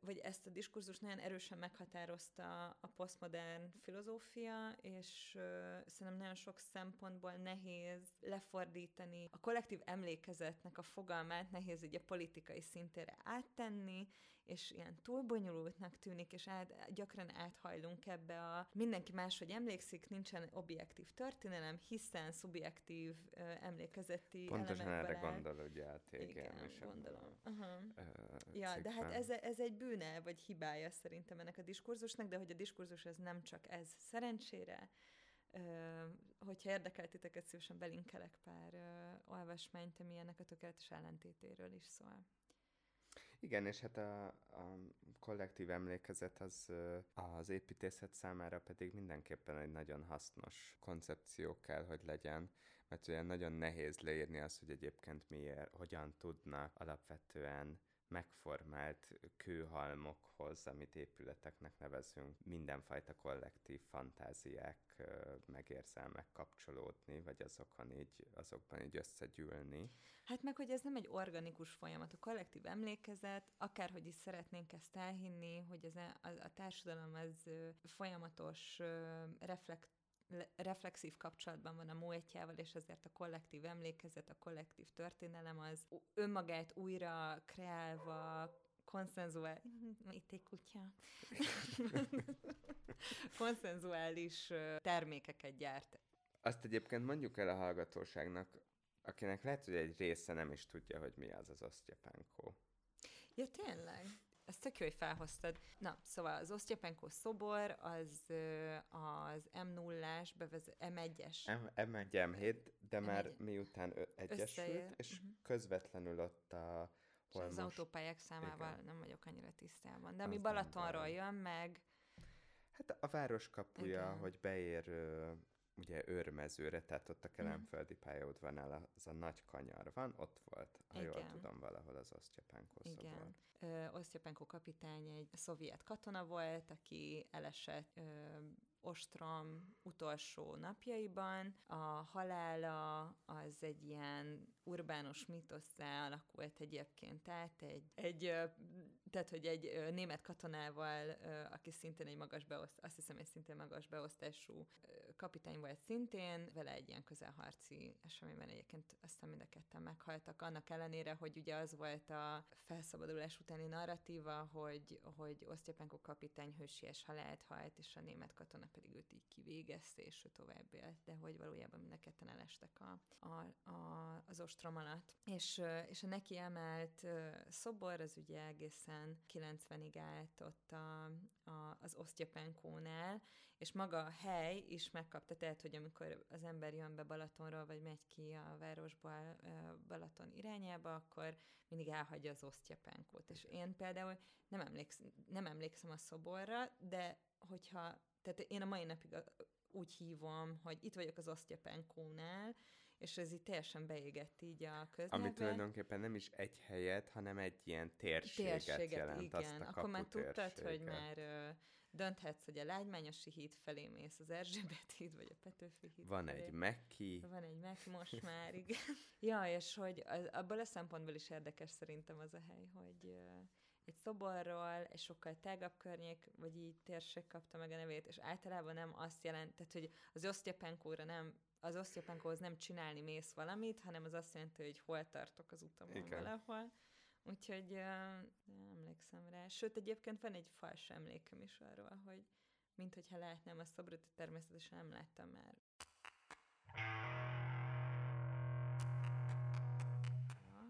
vagy ezt a diskurzus nagyon erősen meghatározta a posztmodern filozófia, és szerintem nagyon sok szempontból nehéz lefordítani a kollektív emlékezetnek a fogalmát, nehéz ugye politikai szintére áttenni, és ilyen túl bonyolultnak tűnik, és át, gyakran áthajlunk ebbe a mindenki máshogy emlékszik, nincsen objektív történelem, hiszen szubjektív emlékezeti
Pontosan erre
áll.
gondol ugye a
Igen, gondolom. Aha. Ja, de hát ez, ez egy bűne, vagy hibája szerintem ennek a diskurzusnak, de hogy a diskurzus ez nem csak ez. Szerencsére, hogyha érdekel titeket, szívesen belinkelek pár olvasmányt, ami ennek a tökéletes ellentétéről is szól.
Igen, és hát a, a kollektív emlékezet az az építészet számára pedig mindenképpen egy nagyon hasznos koncepció kell, hogy legyen, mert ugye nagyon nehéz leírni azt, hogy egyébként miért, hogyan tudnak alapvetően megformált kőhalmokhoz, amit épületeknek nevezünk, mindenfajta kollektív fantáziák, megérzelmek kapcsolódni, vagy azokon így, azokban így összegyűlni.
Hát meg, hogy ez nem egy organikus folyamat. A kollektív emlékezet, akárhogy is szeretnénk ezt elhinni, hogy ez a, a, a társadalom az folyamatos reflekt le- reflexív kapcsolatban van a múltjával, és ezért a kollektív emlékezet, a kollektív történelem az önmagát újra kreálva, konszenzuál... Itt egy kutya. konszenzuális termékeket gyárt.
Azt egyébként mondjuk el a hallgatóságnak, akinek lehet, hogy egy része nem is tudja, hogy mi az az osztyapenkó.
Ja, tényleg? Ezt tök jó, hogy felhoztad. Na, szóval az Osztyapenkó szobor az az M0-ás, bevez- M1-es.
M- M1, M7, de már
M1.
miután ö- egyesült, és
mhm.
közvetlenül ott a... Hol
az
most,
autópályák számával
igen.
nem vagyok annyira tisztában. De
Az nem
Balatonról jön, meg
Hát a városkapuja,
Igen.
hogy beér ugye őrmezőre, tehát ott a
Mhm.
kelemföldi pályaudvarnál az a nagy kanyar van, ott volt, ha jól
Igen.
tudom, valahol az Osztyapenkó szobor.
igen. Osztyapenko kapitány egy szovjet katona volt, aki elesett ö, ostrom utolsó napjaiban. A halála az egy ilyen urbánus mitosszá alakult egyébként. Át, egy, egy tehát, hogy egy német katonával, aki szintén egy magas beoszt, azt hiszem, egy szintén magas beosztású kapitány volt szintén, vele egy ilyen közelharci eseményben egyébként aztán mind a ketten meghaltak, annak ellenére, hogy ugye az volt a felszabadulás utáni narratíva, hogy, hogy Osztyapenko kapitány hősies halált halt, és a német katona pedig őt így kivégezte, és ő tovább élt, de hogy valójában mind a ketten elestek a, a, a, az ostrom alatt. És, és a neki emelt szobor, az ugye egészen 90-ig állt ott a, a, az Osztyapenkónál, és maga a hely is megkapta, tehát, hogy amikor az ember jön be Balatonról, vagy megy ki a városból Balaton irányába, akkor mindig elhagyja az Osztyapenkót. És én például nem, emléksz, nem emlékszem a szoborra, de hogyha, tehát én a mai napig úgy hívom, hogy itt vagyok az Osztyapenkónál, és ez így teljesen beégett így a köznyelvbe.
Ami tulajdonképpen nem is egy helyet, hanem egy ilyen térséget,
térséget,
jelent,
igen.
azt a
Akkor már tudtad, hogy
kaputérséget.
már ö, dönthetsz, hogy a Lágymányosi híd felé mész, az Erzsébet híd, vagy a Petőfi híd
Van
felé.
egy Mekki,
Van egy meg most már, igen. ja, és hogy az, abból a szempontból is érdekes szerintem az a hely, hogy ö, egy szoborról, egy sokkal tágabb környék, vagy így térség kapta meg a nevét, és általában nem azt jelent, tehát hogy az osztyapenkóra nem, az osztyapenkóhoz nem csinálni mész valamit, hanem az azt jelenti, hogy hol tartok az utamon
Igen.
valahol. Úgyhogy nem emlékszem rá. Sőt, egyébként van egy fals emlékem is arról, hogy mint hogyha látnám a szobrot, természetesen nem láttam már.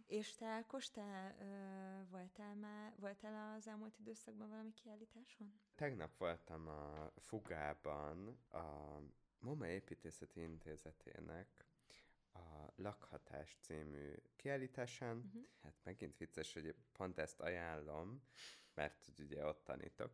És te, Ákos, te ö, voltál, már, voltál az elmúlt időszakban valami kiállításon?
Tegnap voltam a Fugában, a MoMA Építészeti Intézetének a Lakhatás című kiállításán.
Mhm.
Hát megint vicces, hogy pont ezt ajánlom, mert hogy ugye ott tanítok.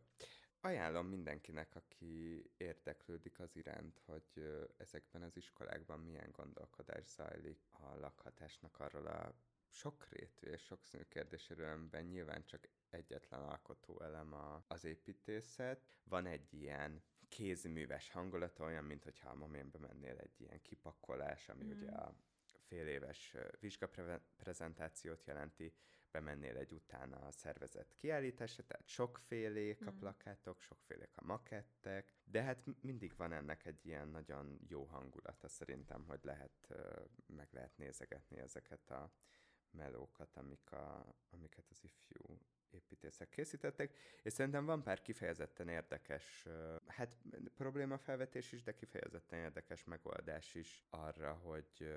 ajánlom mindenkinek, aki érdeklődik az iránt, hogy ezekben az iskolákban milyen gondolkodás zajlik a lakhatásnak arról a sokrétű és sokszínű kérdéséről, amiben nyilván csak egyetlen alkotó elem a, az építészet. Van egy ilyen kézműves hangulata, olyan, mint hogyha a moménbe mennél egy ilyen kipakolás, ami mm. ugye a fél éves vizsgaprezentációt jelenti, bemennél egy utána a szervezet kiállításra, tehát sokfélék a
Mm.
plakátok, sokfélék a makettek, de hát mindig van ennek egy ilyen nagyon jó hangulata szerintem, hogy lehet, meg lehet nézegetni ezeket a melókat, amik a, amiket az ifjú építészek készítettek, és szerintem van pár kifejezetten érdekes, hát problémafelvetés is, de kifejezetten érdekes megoldás is arra, hogy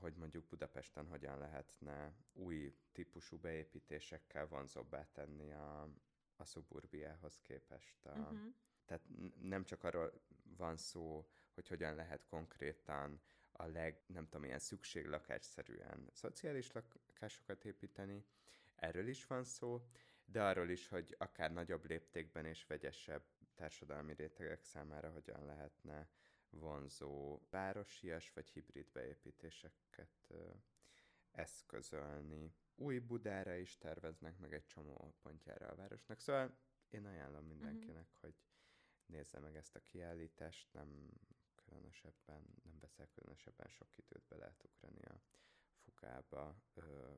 hogy mondjuk Budapesten hogyan lehetne új típusú beépítésekkel vonzóbbá tenni a, a szuburbiához képest. A,
Uh-huh.
Tehát nem csak arról van szó, hogy hogyan lehet konkrétan a leg, nem tudom, ilyen szükséglakásszerűen szociális lakásokat építeni, erről is van szó, de arról is, hogy akár nagyobb léptékben és vegyesebb társadalmi rétegek számára hogyan lehetne vonzó városias vagy hibrid beépítéseket eszközölni. Új Budára is terveznek meg egy csomó pontjára a városnak, szóval én ajánlom mindenkinek, uh-huh. hogy nézze meg ezt a kiállítást, nem különösebben, nem veszel különösebben sok időt be lehet ugrani a fugába, ö,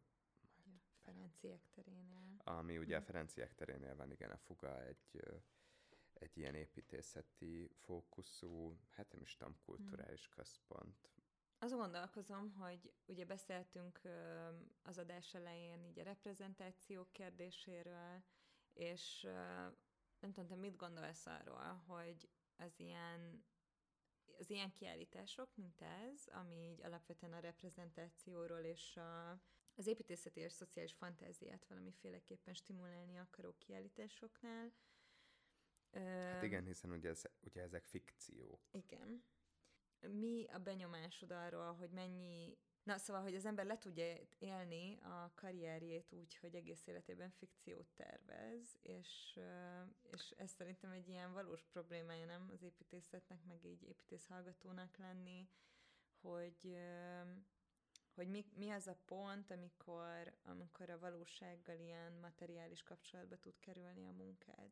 Ja, Ferenciek terénél.
ami ugye a
Mhm.
Ferenciek terénél van, igen, a Fuga egy, egy ilyen építészeti fókuszú, hát nem is tudom, kulturális központ.
Azon gondolkozom, hogy ugye beszéltünk az adás elején így a reprezentáció kérdéséről, és nem tudom, te mit gondolsz arról, hogy az ilyen az ilyen kiállítások, mint ez, ami így alapvetően a reprezentációról és a, az építészeti és szociális fantáziát valamiféleképpen stimulálni akaró kiállításoknál.
Hát igen, hiszen ugye, ez, ugye ezek fikciók.
Igen. Mi a benyomásod arról, hogy mennyi... Na, szóval, hogy az ember le tudja élni a karrierjét úgy, hogy egész életében fikciót tervez, és, és ez szerintem egy ilyen valós problémája, nem az építészetnek, meg így építész hallgatónak lenni, hogy, hogy mi, mi az a pont, amikor, amikor a valósággal ilyen materiális kapcsolatba tud kerülni a munkád.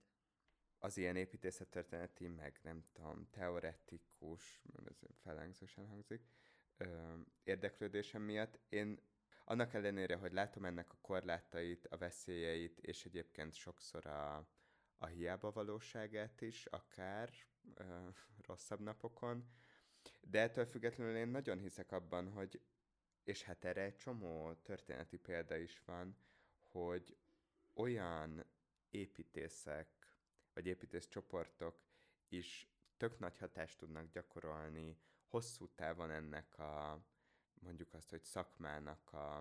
Az ilyen építészettörténeti, meg nem tudom, teoretikus, ez felhangzósan hangzik, ö, érdeklődésem miatt. Én annak ellenére, hogy látom ennek a korlátait, a veszélyeit, és egyébként sokszor a, a hiába valóságát is, akár ö, rosszabb napokon, de ettől függetlenül én nagyon hiszek abban, hogy, és hát erre egy csomó történeti példa is van, hogy olyan építészek, vagy építészcsoportok is tök nagy hatást tudnak gyakorolni hosszú távon ennek a, mondjuk azt, hogy szakmának a,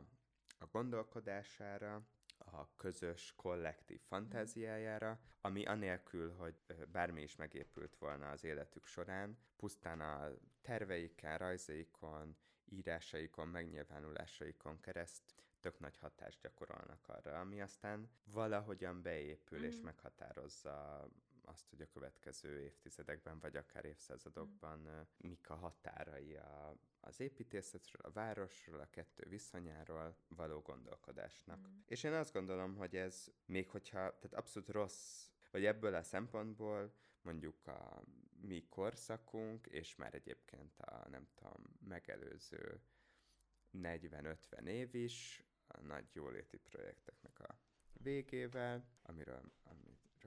a gondolkodására, a közös, kollektív fantáziájára, ami anélkül, hogy bármi is megépült volna az életük során, pusztán a terveiken, rajzaikon, írásaikon, megnyilvánulásaikon kereszt tök nagy hatást gyakorolnak arra, ami aztán valahogyan beépül és
Mhm.
meghatározza azt, hogy a következő évtizedekben, vagy akár évszázadokban ö, mik a határai a, az építészetről, a városról, a kettő viszonyáról való gondolkodásnak.
Mm.
És én azt gondolom, hogy ez még hogyha, tehát abszolút rossz, vagy ebből a szempontból mondjuk a mi korszakunk, és már egyébként a nem tudom, megelőző 40-50 év is a nagy jóléti projekteknek a végével, amiről,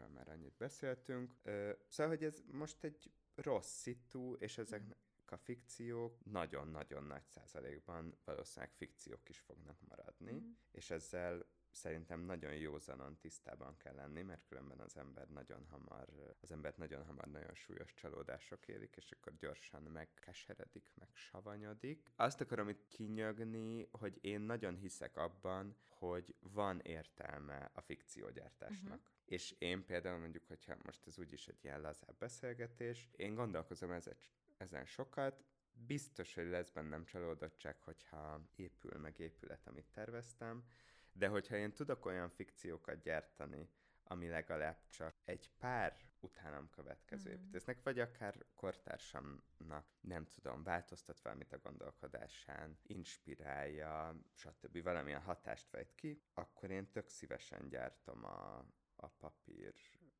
amiről már annyit beszéltünk. Ö, szóval, hogy ez most egy rossz szitu, és ezek a fikciók nagyon-nagyon nagy százalékban valószínűleg fikciók is fognak maradni,
Mhm.
és ezzel szerintem nagyon józanon tisztában kell lenni, mert különben az ember nagyon hamar, az embert nagyon hamar nagyon súlyos csalódások érik, és akkor gyorsan megkeseredik, meg savanyodik. Azt akarom itt kinyögni, hogy én nagyon hiszek abban, hogy van értelme a fikciógyártásnak. Uh-huh. És én például mondjuk, hogyha most ez úgyis egy ilyen lazább beszélgetés, én gondolkozom ezen, ezen sokat, biztos, hogy lesz bennem csalódottság, hogyha épül meg épület, amit terveztem, de hogyha én tudok olyan fikciókat gyártani, ami legalább csak egy pár utánam következő
Mhm.
építésznek, vagy akár kortársamnak, nem tudom, változtat valamit a gondolkodásán, inspirálja, stb. valamilyen hatást fejt ki, akkor én tök szívesen gyártom a, a papír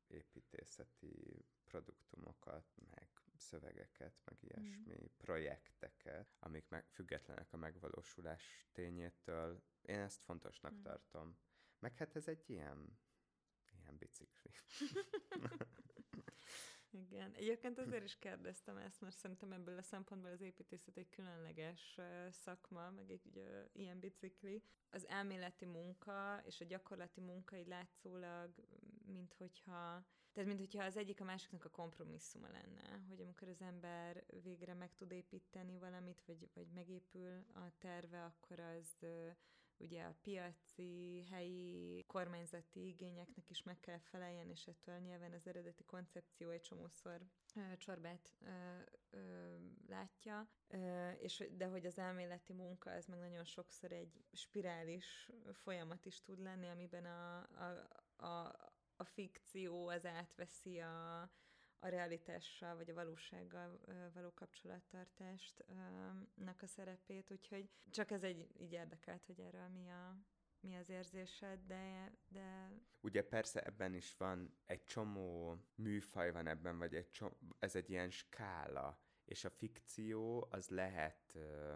építészeti produktumokat, meg szövegeket, meg ilyesmi mm. projekteket, amik meg, függetlenek a megvalósulás tényétől. Én ezt fontosnak
Mm.
tartom. Meg hát ez egy ilyen, ilyen bicikli.
Igen. Egyébként azért is kérdeztem ezt, mert szerintem ebből a szempontból az építészet egy különleges szakma, meg egy ö, ilyen bicikli. Az elméleti munka és a gyakorlati munka így látszólag, mint hogyha tehát, mint hogyha az egyik a másiknak a kompromisszuma lenne, hogy amikor az ember végre meg tud építeni valamit, vagy, vagy megépül a terve, akkor az ugye a piaci, helyi, kormányzati igényeknek is meg kell feleljen, és ettől nyilván az eredeti koncepció egy csomószor csorbát ö, ö, látja, ö, és, de hogy az elméleti munka, ez meg nagyon sokszor egy spirális folyamat is tud lenni, amiben a, a, a, a fikció az átveszi a, a realitással, vagy a valósággal való kapcsolattartást nak a szerepét, úgyhogy csak ez egy így érdekelt, hogy erről mi, a, mi az érzésed, de, de
Ugye persze ebben is van egy csomó műfaj van ebben, vagy egy csomó, ez egy ilyen skála, és a fikció az lehet ö,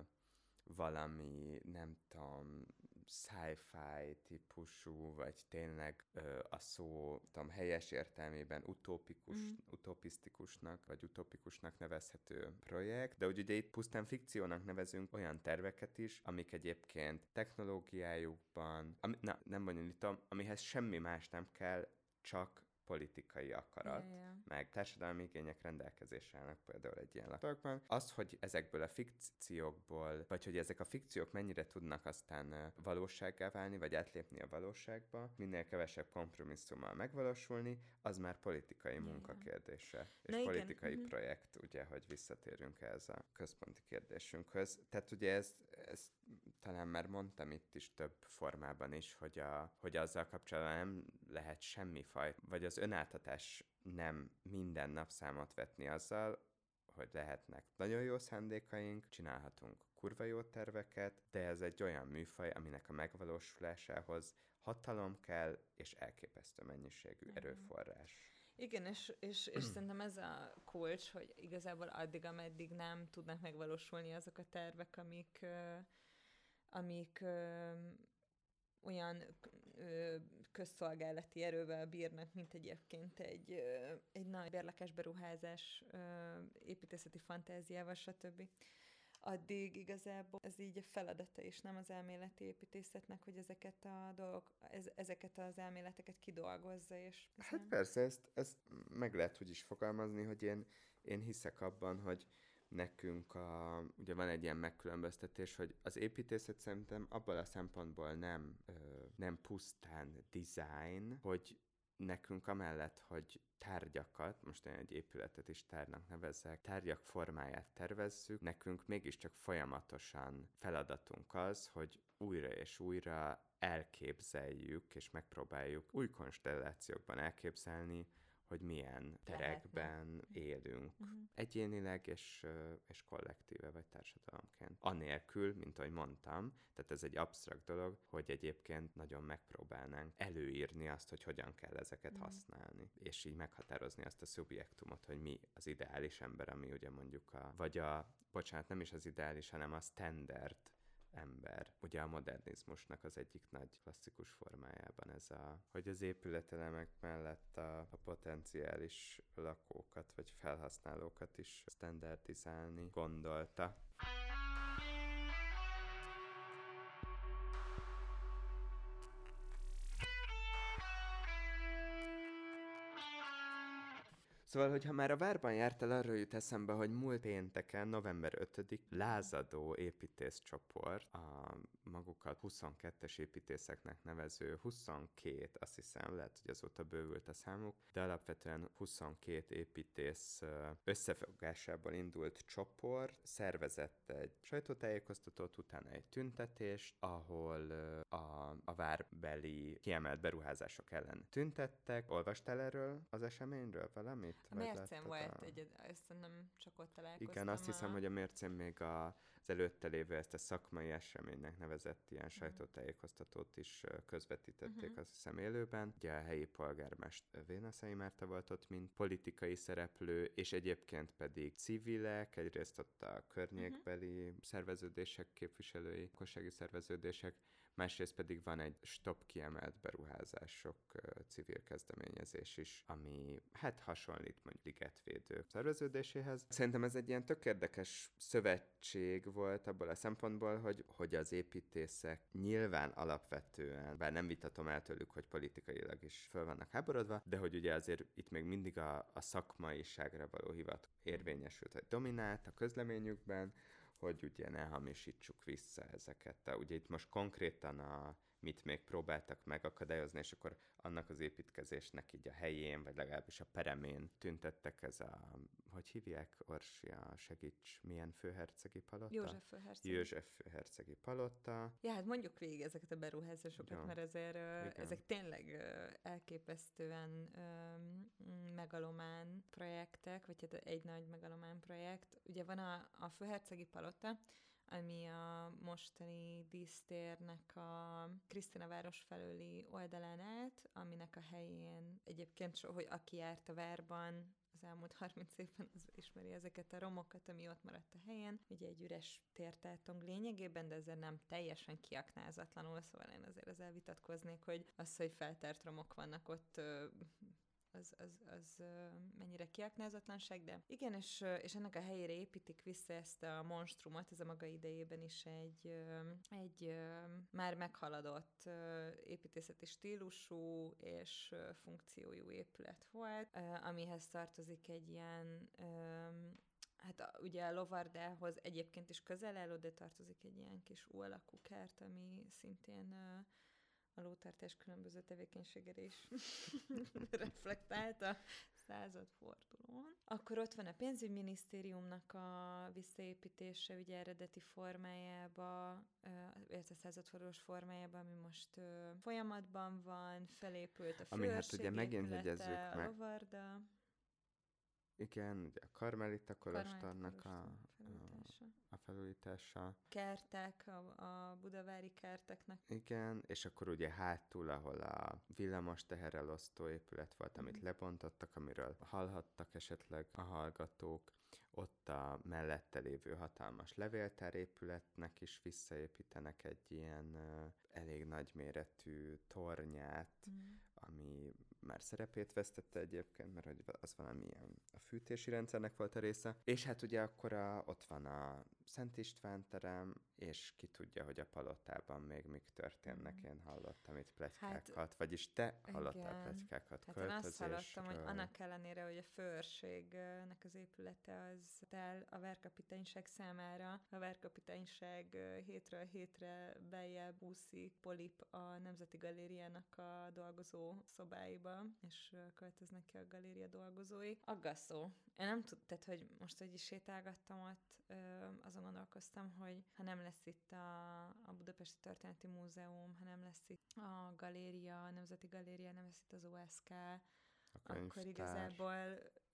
valami, nem tudom, sci-fi típusú, vagy tényleg ö, a szó tudom, helyes értelmében utópikus, mm. utopisztikusnak, vagy utopikusnak nevezhető projekt, de hogy ugye itt pusztán fikciónak nevezünk olyan terveket is, amik egyébként technológiájukban, ami, na, nem bonyolítom, amihez semmi más nem kell, csak politikai akarat
Ja, ja.
meg társadalmi igények rendelkezésre állnak például egy ilyen lakatokban. Az, hogy ezekből a fikciókból, vagy hogy ezek a fikciók mennyire tudnak aztán valósággá válni, vagy átlépni a valóságba, minél kevesebb kompromisszummal megvalósulni, az már politikai
Ja,
munka kérdése. És
Na igen,
politikai
mhm.
projekt, ugye, hogy visszatérünk ehhez a központi kérdésünkhöz. Tehát ugye ez, ez talán már mondtam itt is több formában is, hogy, a, hogy azzal kapcsolatban nem lehet semmi faj, vagy az önáltatás nem minden nap számot vetni azzal, hogy lehetnek nagyon jó szándékaink, csinálhatunk kurva jó terveket, de ez egy olyan műfaj, aminek a megvalósulásához hatalom kell, és elképesztő mennyiségű
Igen.
erőforrás.
Igen, és, és, és szerintem ez a kulcs, hogy igazából addig, ameddig nem tudnak megvalósulni azok a tervek, amik, amik ö, olyan ö, közszolgálati erővel bírnak, mint egyébként egy, ö, egy nagy bérlekes beruházás, ö, építészeti fantáziával, stb. Addig igazából ez így a feladata is, nem az elméleti építészetnek, hogy ezeket a dolgok, ez, ezeket az elméleteket kidolgozza, és
Hát
nem-
persze, ezt, ezt meg lehet úgy is fogalmazni, hogy én, én hiszek abban, hogy nekünk a, ugye van egy ilyen megkülönböztetés, hogy az építészet szerintem abból a szempontból nem, ö, nem pusztán design, hogy nekünk amellett, hogy tárgyakat, most én egy épületet is tárnak nevezek, tárgyak formáját tervezzük, nekünk mégiscsak folyamatosan feladatunk az, hogy újra és újra elképzeljük, és megpróbáljuk új konstellációkban elképzelni, hogy milyen terekben élünk.
Mhm.
Egyénileg és, és kollektíve vagy társadalomként. Anélkül, mint ahogy mondtam, tehát ez egy absztrakt dolog, hogy egyébként nagyon megpróbálnánk előírni azt, hogy hogyan kell ezeket
Mhm.
használni, és így meghatározni azt a szubjektumot, hogy mi az ideális ember, ami ugye mondjuk a, vagy a, bocsánat, nem is az ideális, hanem a standard ember. Ugye a modernizmusnak az egyik nagy klasszikus formájában ez a, hogy az épületelemek mellett a, a potenciális lakókat vagy felhasználókat is standardizálni gondolta. Szóval, hogyha már a várban jártál, arra jut eszembe, hogy múlt pénteken, november 5 lázadó építészcsoport, a magukat 22-es építészeknek nevező 22, azt hiszem, lehet, hogy azóta bővült a számuk, de alapvetően 22 építész összefogásából indult csoport, szervezett egy sajtótájékoztatót, utána egy tüntetést, ahol a, a várbeli kiemelt beruházások ellen tüntettek. Olvastál erről az eseményről valamit?
A mércén volt
a...
egy, ezt nem csak ott találkoztam.
Igen, azt hiszem,
a...
hogy a mércén még a, az előtte lévő ezt a szakmai eseménynek nevezett ilyen sajtótájékoztatót is közvetítették,
Mhm.
azt hiszem élőben. Ugye a helyi polgármester Vénaszai Márta volt ott, mint politikai szereplő, és egyébként pedig civilek, egyrészt ott a környékbeli szerveződések képviselői, lakossági szerveződések, másrészt pedig van egy stop kiemelt beruházások civil kezdeményezés is, ami hát hasonlít mondjuk ligetvédő szerveződéséhez. Szerintem ez egy ilyen tök érdekes szövetség volt abból a szempontból, hogy, hogy az építészek nyilván alapvetően, bár nem vitatom el tőlük, hogy politikailag is föl vannak háborodva, de hogy ugye azért itt még mindig a, a szakmaiságra való hivat érvényesült, hogy dominált a közleményükben, hogy ugye ne hamisítsuk vissza ezeket. De ugye itt most konkrétan a mit még próbáltak megakadályozni, és akkor annak az építkezésnek így a helyén, vagy legalábbis a peremén tüntettek ez a, hogy hívják, Orsia, segíts, milyen főhercegi palota?
József főherceg.
József főhercegi palota.
Ja, hát mondjuk végig ezeket a beruházásokat,
Ja.
mert ezért,
Igen.
ezek tényleg elképesztően megalomán projektek, vagy hát egy nagy megalomán projekt. Ugye van a, a Főhercegi Palota, ami a mostani dísztérnek a Krisztina város felőli oldalán állt, aminek a helyén egyébként, hogy aki járt a várban az elmúlt 30 évben, az ismeri ezeket a romokat, ami ott maradt a helyén. Ugye egy üres tértátong lényegében, de ezért nem teljesen kiaknázatlanul, szóval én azért ezzel vitatkoznék, hogy az, hogy feltárt romok vannak ott, az, az, az mennyire kiaknázatlanság, de igen, és, és ennek a helyére építik vissza ezt a monstrumot, ez a maga idejében is egy, egy már meghaladott építészeti stílusú és funkciójú épület volt, amihez tartozik egy ilyen Hát a, ugye a Lovardához egyébként is közel álló, de tartozik egy ilyen kis U alakú kert, ami szintén ö, a lótartás különböző tevékenységére is reflektált a századfordulón. Akkor ott van a pénzügyminisztériumnak a visszaépítése, ugye eredeti formájába, illetve századfordulós formájába, ami most folyamatban van, felépült a
Ami hát ugye megint
a
meg.
Lovarda,
Igen, ugye a Karmelita Kolostornak a, a,
felújítása.
a felújítása.
kertek, a, a budavári kerteknek
Igen, és akkor ugye hátul, ahol a villamos teherelosztó épület volt, amit
Mhm.
lebontottak, amiről hallhattak esetleg a hallgatók, ott a mellette lévő hatalmas levéltár épületnek is visszaépítenek egy ilyen elég nagyméretű tornyát,
Mm.
Ami már szerepét vesztette egyébként, mert az valamilyen a fűtési rendszernek volt a része. És hát ugye akkor a, ott van a Szent István terem, és ki tudja, hogy a palotában még mik történnek.
Mhm.
Én hallottam itt pletykákat, vagyis te hallottál
igen.
pletykákat
Hát én azt hallottam, hogy annak ellenére, hogy a főrségnek az épülete az el a várkapitányság számára, a várkapitányság ö, hétről hétre beljebb úszik polip a Nemzeti Galériának a dolgozó szobáiba, és költöznek ki a galéria dolgozói. Aggasztó. Én nem tud, tehát, hogy most, hogy is sétálgattam ott, ö, azon gondolkoztam, hogy ha nem lesz itt a, a Budapesti Történeti Múzeum, ha nem lesz itt a galéria, a Nemzeti Galéria, nem lesz itt az OSK,
a
akkor
könyvtár.
igazából m, a-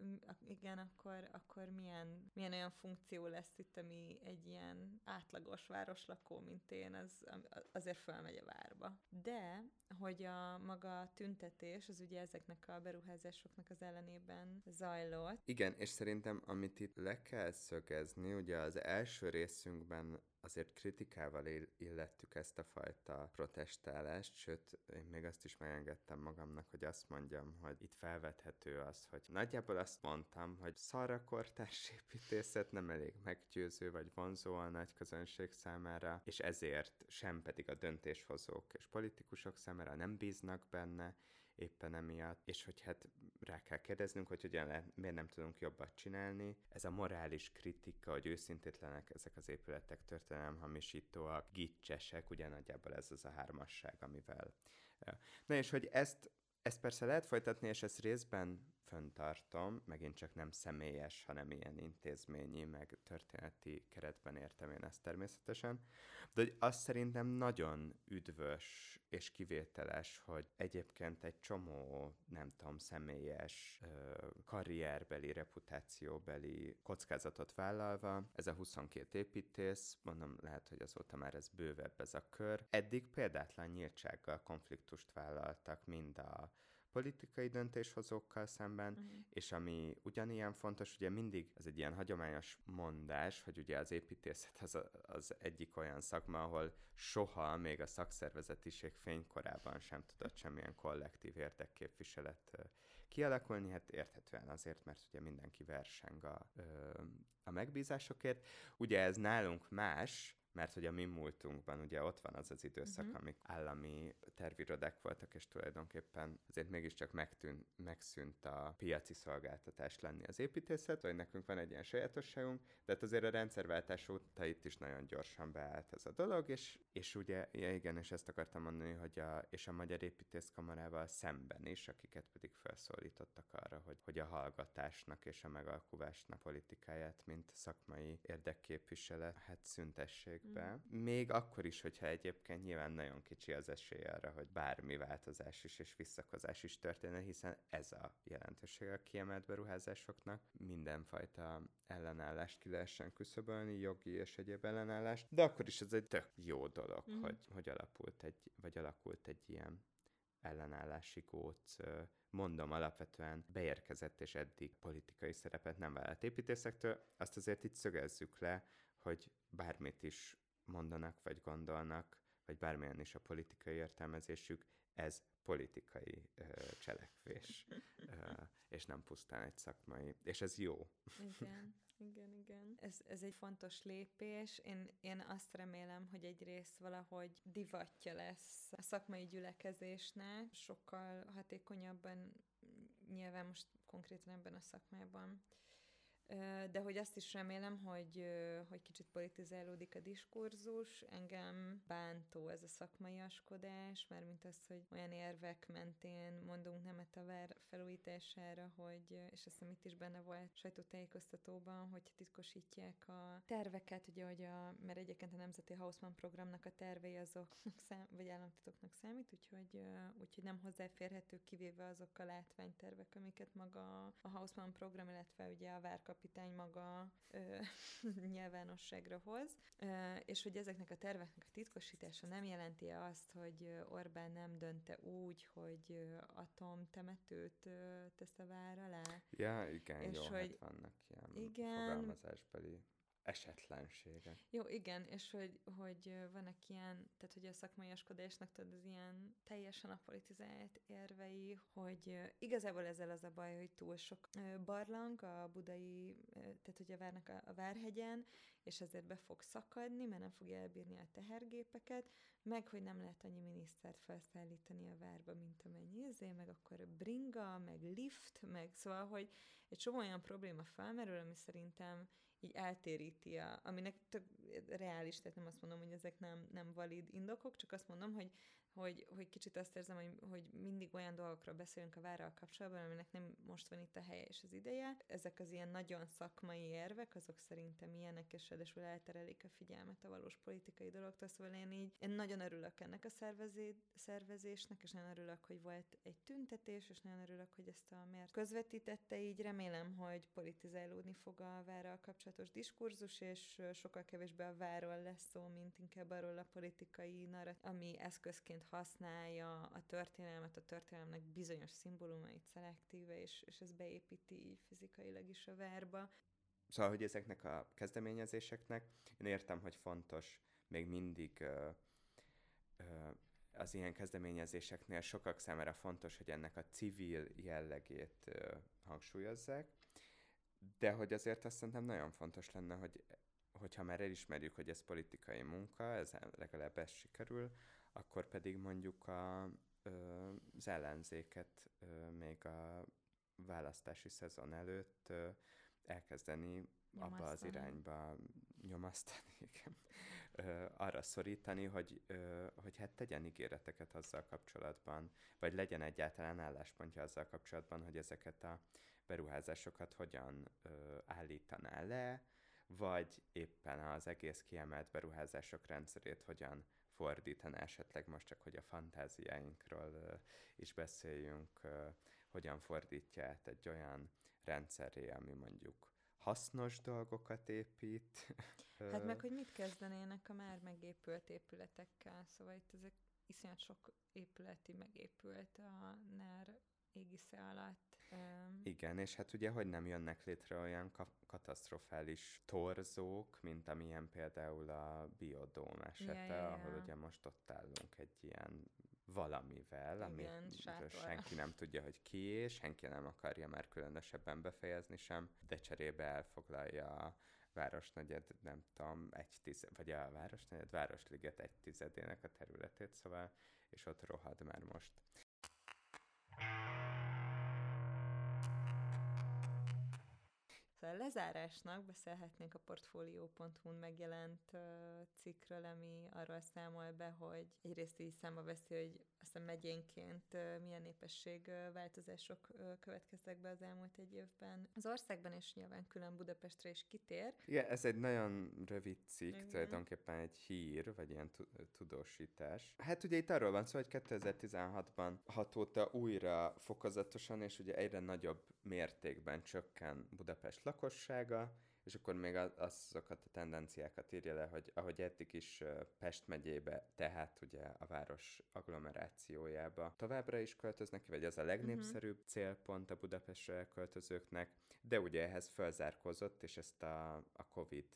igen, akkor, akkor milyen, milyen olyan funkció lesz itt, ami egy ilyen átlagos városlakó, mint én, az azért fölmegy a várba. De, hogy a maga tüntetés, az ugye ezeknek a beruházásoknak az ellenében zajlott,
Igen, és szerintem amit itt le kell szögezni, ugye az első részünkben azért kritikával ill- illettük ezt a fajta protestálást, sőt, én még azt is megengedtem magamnak, hogy azt mondjam, hogy itt felvethető az, hogy nagyjából azt mondtam, hogy szarra kortárs építészet nem elég meggyőző vagy vonzó a nagy közönség számára, és ezért sem pedig a döntéshozók és politikusok számára nem bíznak benne, éppen emiatt, és hogy hát rá kell kérdeznünk, hogy hogyan lehet, miért nem tudunk jobbat csinálni. Ez a morális kritika, hogy őszintétlenek ezek az épületek, történelem hamisítóak, gicsesek, ugyanadjából ez az a hármasság, amivel. Na és hogy ezt ezt persze lehet folytatni, és ezt részben föntartom, megint csak nem személyes, hanem ilyen intézményi, meg történeti keretben értem én ezt természetesen. De hogy azt szerintem nagyon üdvös és kivételes, hogy egyébként egy csomó, nem tudom, személyes, karrierbeli, reputációbeli kockázatot vállalva, ez a 22 építész, mondom, lehet, hogy azóta már ez bővebb ez a kör, eddig példátlan nyíltsággal konfliktust vállaltak mind a politikai döntéshozókkal szemben, uh-huh. és ami ugyanilyen fontos, ugye mindig ez egy ilyen hagyományos mondás, hogy ugye az építészet az, a, az egyik olyan szakma, ahol soha még a szakszervezetiség fénykorában sem tudott semmilyen kollektív érdekképviselet kialakulni, hát érthetően azért, mert ugye mindenki verseng a, a megbízásokért. Ugye ez nálunk más, mert hogy a mi múltunkban ugye ott van az az időszak, uh-huh. amik állami tervirodák voltak, és tulajdonképpen azért mégiscsak megtűn, megszűnt a piaci szolgáltatás lenni az építészet, hogy nekünk van egy ilyen sajátosságunk, de hát azért a rendszerváltás óta itt is nagyon gyorsan beállt ez a dolog, és, és ugye, ja igen, és ezt akartam mondani, hogy a, és a Magyar Építészkamarával szemben is, akiket pedig felszólítottak arra, hogy, hogy a hallgatásnak és a megalkuvásnak politikáját, mint szakmai érdekképviselet, hát szüntessék be. Mm. Még akkor is, hogyha egyébként nyilván nagyon kicsi az esély arra, hogy bármi változás is és visszakozás is történne, hiszen ez a jelentőség a kiemelt beruházásoknak. Mindenfajta ellenállást ki lehessen küszöbölni, jogi és egyéb ellenállást, de akkor is ez egy tök jó dolog, mm. hogy, hogy alapult egy, vagy alakult egy ilyen ellenállási góc, mondom, alapvetően beérkezett és eddig politikai szerepet nem vállalt építészektől, azt azért itt szögezzük le, hogy bármit is mondanak, vagy gondolnak, vagy bármilyen is a politikai értelmezésük, ez politikai ö, cselekvés, ö, és nem pusztán egy szakmai. És ez jó.
Igen, igen, igen. Ez, ez egy fontos lépés. Én, én azt remélem, hogy egyrészt valahogy divatja lesz a szakmai gyülekezésnek, sokkal hatékonyabban, nyilván most konkrétan ebben a szakmában de hogy azt is remélem, hogy, hogy kicsit politizálódik a diskurzus, engem bántó ez a szakmaiaskodás, mert mint az, hogy olyan érvek mentén mondunk nemet a vár felújítására, hogy, és azt hiszem itt is benne volt sajtótájékoztatóban, hogy titkosítják a terveket, ugye, hogy a, mert egyébként a Nemzeti Hausmann programnak a tervei azoknak szám, vagy államtitoknak számít, úgyhogy, úgyhogy nem hozzáférhető kivéve azok a látványtervek, amiket maga a Hausmann program, illetve ugye a várkap kapitány maga ö, nyilvánosságra hoz, ö, és hogy ezeknek a terveknek a titkosítása nem jelenti azt, hogy Orbán nem dönte úgy, hogy atomtemetőt tesz a vár alá.
Ja, igen, és jó, hogy, hát vannak ilyen igen, fogalmazásbeli esetlenségek.
Jó, igen, és hogy, hogy vannak ilyen, tehát hogy a szakmaiaskodásnak tudod, az ilyen teljesen apolitizált érvei, hogy igazából ezzel az a baj, hogy túl sok barlang a budai, tehát hogy a várnak a, a Várhegyen, és ezért be fog szakadni, mert nem fogja elbírni a tehergépeket, meg hogy nem lehet annyi minisztert felszállítani a várba, mint amennyi izé, meg akkor bringa, meg lift, meg szóval, hogy egy csomó olyan probléma felmerül, ami szerintem így eltéríti, a, aminek tök reális, tehát nem azt mondom, hogy ezek nem, nem valid indokok, csak azt mondom, hogy hogy, hogy kicsit azt érzem, hogy, hogy mindig olyan dolgokról beszélünk a várral kapcsolatban, aminek nem most van itt a helye és az ideje. Ezek az ilyen nagyon szakmai érvek, azok szerintem ilyenek, és ráadásul elterelik a figyelmet a valós politikai dologtól, szóval én így én nagyon örülök ennek a szervezé, szervezésnek, és nagyon örülök, hogy volt egy tüntetés, és nagyon örülök, hogy ezt a miért közvetítette, így remélem, hogy politizálódni fog a várral kapcsolatos diskurzus, és sokkal kevésbé a várról lesz szó, mint inkább arról a politikai narrat, ami eszközként használja a történelmet, a történelemnek bizonyos szimbólumait szelektíve, és, és ez beépíti így fizikailag is a várba.
Szóval, hogy ezeknek a kezdeményezéseknek, én értem, hogy fontos még mindig ö, ö, az ilyen kezdeményezéseknél sokak számára fontos, hogy ennek a civil jellegét ö, hangsúlyozzák, de hogy azért azt szerintem nagyon fontos lenne, hogy hogyha már elismerjük, hogy ez politikai munka, ez legalább ez sikerül, akkor pedig mondjuk a, ö, az ellenzéket ö, még a választási szezon előtt ö, elkezdeni abba az irányba nyomasztani, igen, ö, arra szorítani, hogy, ö, hogy hát tegyen ígéreteket azzal kapcsolatban, vagy legyen egyáltalán álláspontja azzal kapcsolatban, hogy ezeket a beruházásokat hogyan ö, állítaná le, vagy éppen az egész kiemelt beruházások rendszerét hogyan fordítaná esetleg most csak, hogy a fantáziáinkról is beszéljünk, hogyan fordítja át egy olyan rendszeré, ami mondjuk hasznos dolgokat épít.
Hát meg, hogy mit kezdenének a már megépült épületekkel, szóval itt ezek iszonyat sok épületi megépült a NER égisze alatt.
Igen, és hát ugye, hogy nem jönnek létre olyan ka- katasztrofális torzók, mint amilyen például a biodóm esete, ja, ja, ja. ahol ugye most ott állunk egy ilyen valamivel, ami senki nem tudja, hogy ki, és senki nem akarja már különösebben befejezni sem, de cserébe elfoglalja a Városnegyed, nem tudom, egy tized, vagy a Városnegyed, Városliget egy tizedének a területét, szóval, és ott rohad már most.
Lezárásnak beszélhetnénk a Portfolio.hu-n megjelent cikkről, ami arról számol be, hogy egyrészt így számba veszi, hogy aztán megyénként milyen népesség változások következtek be az elmúlt egy évben. Az országban és nyilván külön Budapestre is kitér.
Igen, ez egy nagyon rövid cikk, Igen. tulajdonképpen egy hír, vagy ilyen tudósítás. Hát ugye itt arról van szó, hogy 2016-ban hatóta újra fokozatosan, és ugye egyre nagyobb mértékben csökken Budapest lakossága, és akkor még azokat a tendenciákat írja le, hogy ahogy eddig is Pest megyébe, tehát ugye a város agglomerációjába továbbra is költöznek ki, vagy ez a legnépszerűbb uh-huh. célpont a Budapestre költözőknek, de ugye ehhez felzárkozott, és ezt a, a Covid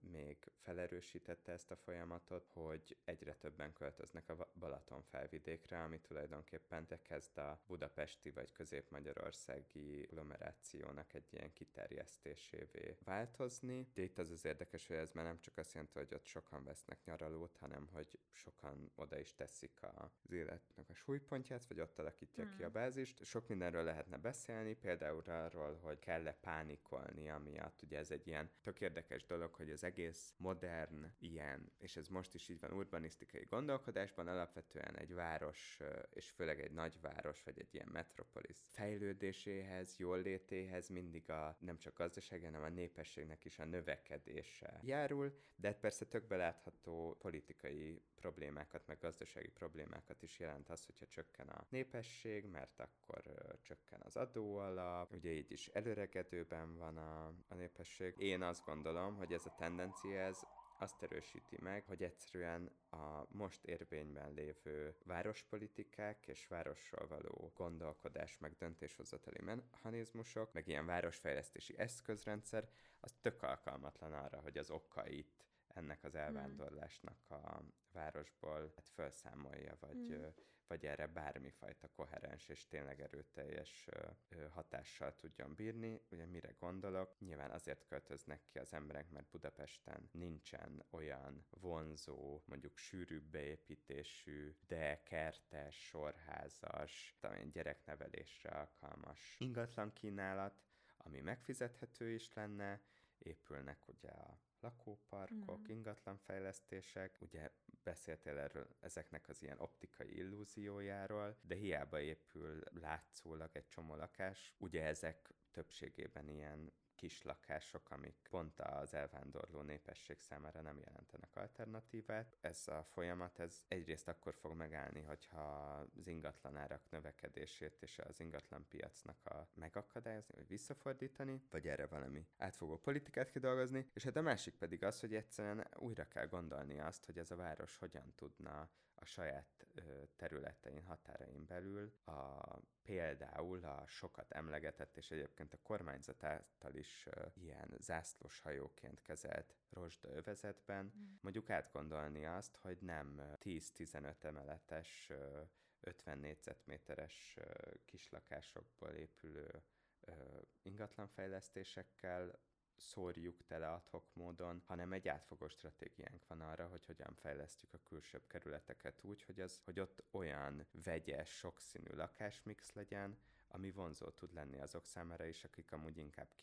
még felerősítette ezt a folyamatot, hogy egyre többen költöznek a Balaton felvidékre, ami tulajdonképpen kezd a budapesti vagy közép-magyarországi agglomerációnak egy ilyen kiterjesztésévé változni. De itt az az érdekes, hogy ez már nem csak azt jelenti, hogy ott sokan vesznek nyaralót, hanem hogy sokan oda is teszik az életnek a súlypontját, vagy ott alakítják hmm. ki a bázist. Sok mindenről lehetne beszélni, például arról, hogy kell kell-e pánikolni amiatt. Ugye ez egy ilyen tök érdekes dolog, hogy az egész modern ilyen, és ez most is így van urbanisztikai gondolkodásban, alapvetően egy város, és főleg egy nagyváros, vagy egy ilyen metropolis fejlődéséhez, jól létéhez mindig a nem csak gazdaság, hanem a népességnek is a növekedése járul, de hát persze tök belátható politikai problémákat, meg gazdasági problémákat is jelent az, hogyha csökken a népesség, mert akkor csökken az adóalap, ugye így is előregedőben van a, a népesség. Én azt gondolom, hogy ez a tendencia, ez azt erősíti meg, hogy egyszerűen a most érvényben lévő várospolitikák és városról való gondolkodás, meg döntéshozatali mechanizmusok, meg ilyen városfejlesztési eszközrendszer, az tök alkalmatlan arra, hogy az okait ennek az hmm. elvándorlásnak a városból hát felszámolja, vagy, mm. Vagy erre bármifajta koherens és tényleg erőteljes hatással tudjon bírni. Ugye mire gondolok? Nyilván azért költöznek ki az emberek, mert Budapesten nincsen olyan vonzó, mondjuk sűrűbb beépítésű, de kertes, sorházas, talán gyereknevelésre alkalmas ingatlan kínálat, ami megfizethető is lenne, épülnek ugye a lakóparkok, mm. ingatlanfejlesztések, ugye beszéltél erről ezeknek az ilyen optikai illúziójáról, de hiába épül látszólag egy csomó lakás, ugye ezek többségében ilyen kis lakások, amik pont az elvándorló népesség számára nem jelentenek alternatívát. Ez a folyamat, ez egyrészt akkor fog megállni, hogyha az ingatlanárak növekedését és az ingatlan piacnak a megakadályozni, vagy visszafordítani, vagy erre valami átfogó politikát kidolgozni, és hát a másik pedig az, hogy egyszerűen újra kell gondolni azt, hogy ez a város hogyan tudna a saját területein, határain belül a, például a sokat emlegetett és egyébként a kormányzat által is ilyen zászlós hajóként kezelt rozsda övezetben, mm. mondjuk átgondolni azt, hogy nem 10-15 emeletes 50 négyzetméteres kislakásokból épülő ingatlanfejlesztésekkel szórjuk tele adhok módon, hanem egy átfogó stratégiánk van arra, hogy hogyan fejlesztjük a külsőbb kerületeket úgy, hogy, az, hogy ott olyan vegyes, sokszínű lakásmix legyen, ami vonzó tud lenni azok számára is, akik amúgy inkább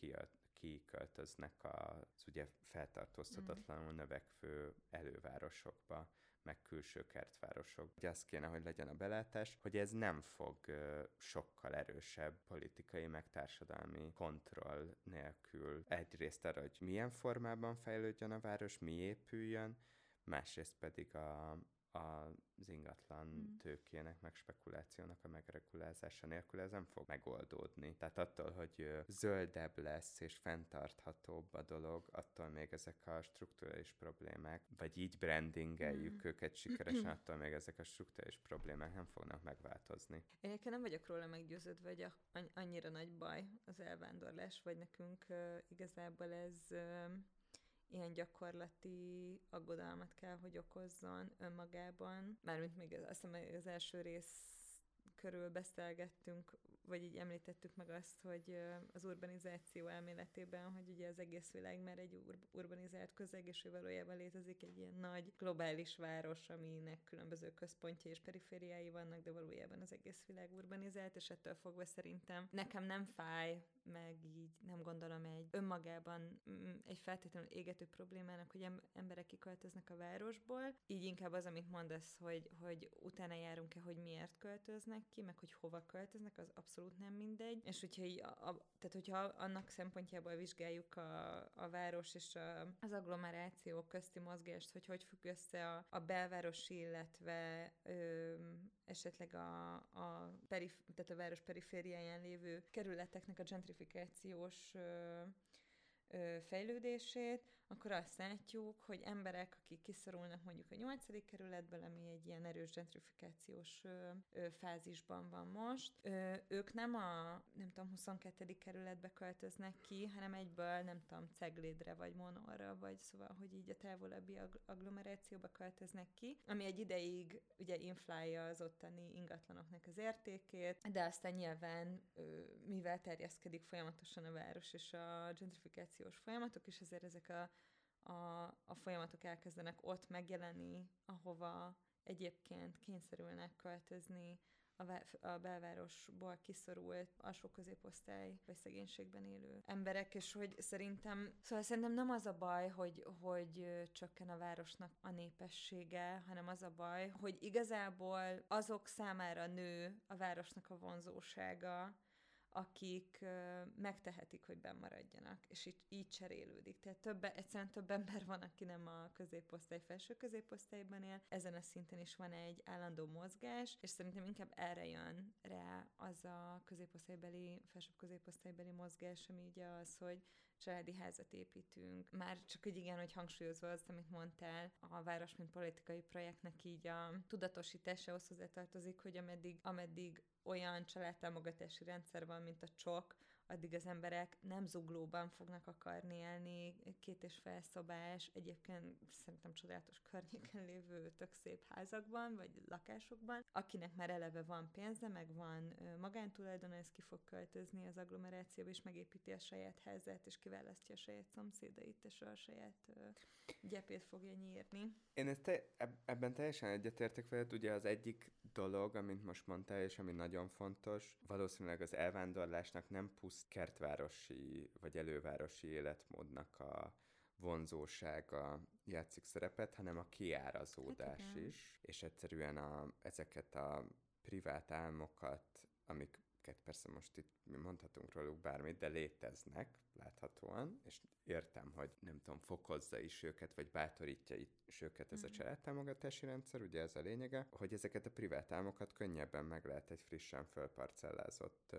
kiköltöznek az ugye feltartóztatatlanul növekvő elővárosokba meg külső kertvárosok. Ugye az kéne, hogy legyen a belátás, hogy ez nem fog sokkal erősebb politikai, meg társadalmi kontroll nélkül egyrészt arra, hogy milyen formában fejlődjön a város, mi épüljön, másrészt pedig a, az ingatlan mm. tőkének, meg spekulációnak a megregulázása nélkül ez nem fog megoldódni. Tehát attól, hogy zöldebb lesz és fenntarthatóbb a dolog, attól még ezek a strukturális problémák, vagy így brandingeljük mm. őket sikeresen, attól még ezek a strukturális problémák nem fognak megváltozni.
Én nem vagyok róla meggyőződve, hogy annyira nagy baj az elvándorlás, vagy nekünk uh, igazából ez uh, ilyen gyakorlati aggodalmat kell, hogy okozzon önmagában. Mármint még azt hiszem, az első rész körül beszélgettünk, vagy így említettük meg azt, hogy az urbanizáció elméletében, hogy ugye az egész világ már egy ur- urbanizált közeg, és valójában létezik egy ilyen nagy globális város, aminek különböző központjai és perifériái vannak, de valójában az egész világ urbanizált, és ettől fogva szerintem nekem nem fáj, meg így nem gondolom egy önmagában mm, egy feltétlenül égető problémának, hogy emberek kiköltöznek a városból. Így inkább az, amit mondasz, hogy, hogy utána járunk-e, hogy miért költöznek ki, meg hogy hova költöznek, az abszolút nem mindegy. És hogyha, így a, a, tehát hogyha annak szempontjából vizsgáljuk a, a város és a, az agglomeráció közti mozgást, hogy hogy függ össze a, a belvárosi, illetve ö, esetleg a, a, perif, tehát a város perifériáján lévő kerületeknek a gentrifikációs ö, ö, fejlődését, akkor azt látjuk, hogy emberek, akik kiszorulnak mondjuk a nyolcadik kerületből, ami egy ilyen erős gentrifikációs ö, ö, fázisban van most, ö, ők nem a, nem tudom, 22. kerületbe költöznek ki, hanem egyből, nem tudom, Ceglédre, vagy Monorra, vagy szóval, hogy így a távolabbi ag- agglomerációba költöznek ki, ami egy ideig ugye inflálja az ottani ingatlanoknak az értékét, de aztán nyilván, mivel terjeszkedik folyamatosan a város és a gentrifikációs folyamatok, és ezért ezek a a, a folyamatok elkezdenek ott megjelenni, ahova egyébként kényszerülnek költözni a, a belvárosból kiszorult alsó középosztály vagy szegénységben élő emberek, és hogy szerintem, szóval szerintem nem az a baj, hogy, hogy csökken a városnak a népessége, hanem az a baj, hogy igazából azok számára nő a városnak a vonzósága, akik megtehetik, hogy bemaradjanak, és így, így cserélődik. Tehát több, egyszerűen több ember van, aki nem a középosztály, felső középosztályban él, ezen a szinten is van egy állandó mozgás, és szerintem inkább erre jön rá az a középosztálybeli, felsőbb középosztálybeli mozgás, ami ugye az, hogy családi házat építünk. Már csak úgy igen, hogy hangsúlyozva azt, amit mondtál, a város, mint politikai projektnek így a tudatosításához hozzátartozik, hogy ameddig, ameddig olyan családtámogatási rendszer van, mint a csok, addig az emberek nem zuglóban fognak akarni élni, két és fél szobás, egyébként szerintem csodálatos környéken lévő tök szép házakban, vagy lakásokban, akinek már eleve van pénze, meg van magántulajdona, ez ki fog költözni az agglomerációba, és megépíti a saját házát, és kiválasztja a saját szomszédait, és a saját gyepét fogja nyírni.
Én ezt te, ebben teljesen egyetértek veled, ugye az egyik dolog, amit most mondtál, és ami nagyon fontos, valószínűleg az elvándorlásnak nem puszt kertvárosi vagy elővárosi életmódnak a vonzósága játszik szerepet, hanem a kiárazódás hát is, és egyszerűen a, ezeket a privát álmokat, amiket persze most itt mi mondhatunk róluk bármit, de léteznek láthatóan, és értem, hogy nem tudom, fokozza is őket, vagy bátorítja is őket ez a mhm. családtámogatási rendszer, ugye ez a lényege, hogy ezeket a privát álmokat könnyebben meg lehet egy frissen fölparcellázott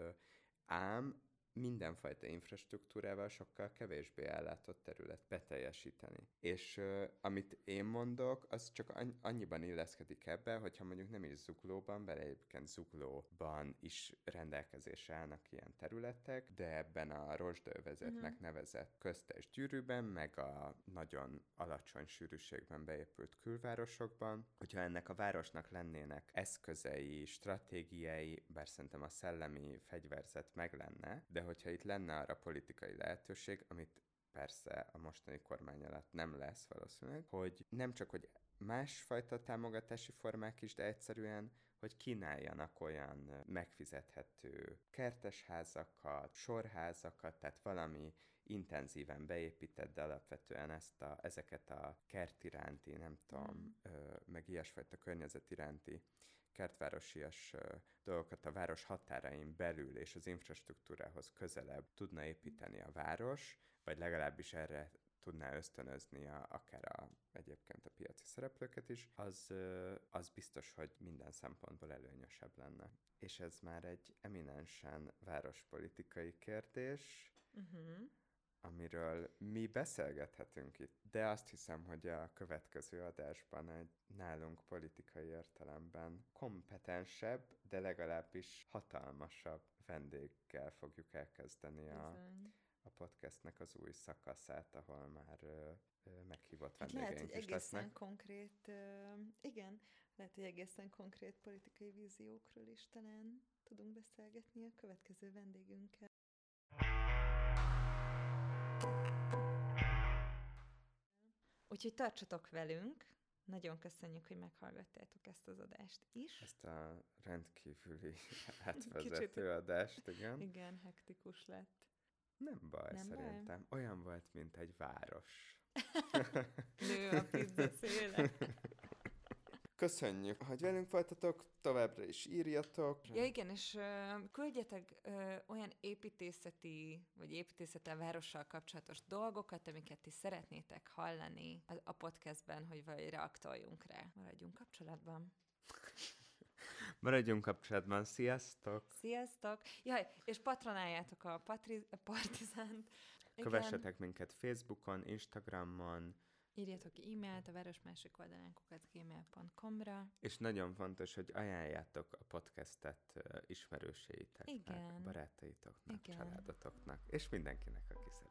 ám mindenfajta infrastruktúrával sokkal kevésbé ellátott terület beteljesíteni. És uh, amit én mondok, az csak annyiban illeszkedik ebbe, hogyha mondjuk nem is zuglóban, bele egyébként zuglóban is rendelkezésre állnak ilyen területek, de ebben a rozsdaövezetnek uh-huh. nevezett köztes gyűrűben, meg a nagyon alacsony sűrűségben beépült külvárosokban, hogyha ennek a városnak lennének eszközei, stratégiai, bár szerintem a szellemi fegyverzet meg lenne, de hogyha itt lenne arra politikai lehetőség, amit persze a mostani kormány alatt nem lesz valószínűleg, hogy nem csak, hogy másfajta támogatási formák is, de egyszerűen, hogy kínáljanak olyan megfizethető kertesházakat, sorházakat, tehát valami intenzíven beépített, de alapvetően ezt a, ezeket a kert iránti, nem tudom, ö, meg ilyesfajta környezet iránti kertvárosias dolgokat a város határain belül és az infrastruktúrához közelebb tudna építeni a város, vagy legalábbis erre tudná ösztönözni a, akár a, egyébként a piaci szereplőket is, az, az biztos, hogy minden szempontból előnyösebb lenne. És ez már egy eminensen várospolitikai kérdés,
Uh-huh.
Amiről mi beszélgethetünk itt, de azt hiszem, hogy a következő adásban egy nálunk politikai értelemben kompetensebb, de legalábbis hatalmasabb vendéggel fogjuk elkezdeni a,
Bizony.
a podcastnek az új szakaszát, ahol már ö, ö, meghívott
Hát lehet,
vendégeink
hogy
is
egészen
lesznek.
konkrét, ö, igen, lehet, hogy egészen konkrét politikai víziókról is talán tudunk beszélgetni a következő vendégünkkel. Úgyhogy tartsatok velünk, nagyon köszönjük, hogy meghallgattátok ezt az adást is.
Ezt a rendkívüli átvezető adást, igen.
Igen, hektikus lett.
Nem baj,
Nem baj?
szerintem. Olyan volt, mint egy város.
Nő a pizza széle.
Köszönjük, hogy velünk voltatok, továbbra is írjatok.
Ja igen, és ö, küldjetek ö, olyan építészeti, vagy építészettel, várossal kapcsolatos dolgokat, amiket ti szeretnétek hallani a, a podcastben, hogy vagy reaktoljunk rá. Maradjunk kapcsolatban.
Maradjunk kapcsolatban, sziasztok!
Sziasztok! Jaj, és patronáljátok a, patri- a Partizánt. Igen.
Kövessetek minket Facebookon, Instagramon,
Írjatok e-mailt a város másik oldalán gmail.com-ra.
és nagyon fontos, hogy ajánljátok a podcastet ismerőseiteknek,
Igen.
barátaitoknak,
Igen.
családotoknak, és mindenkinek, aki szeret.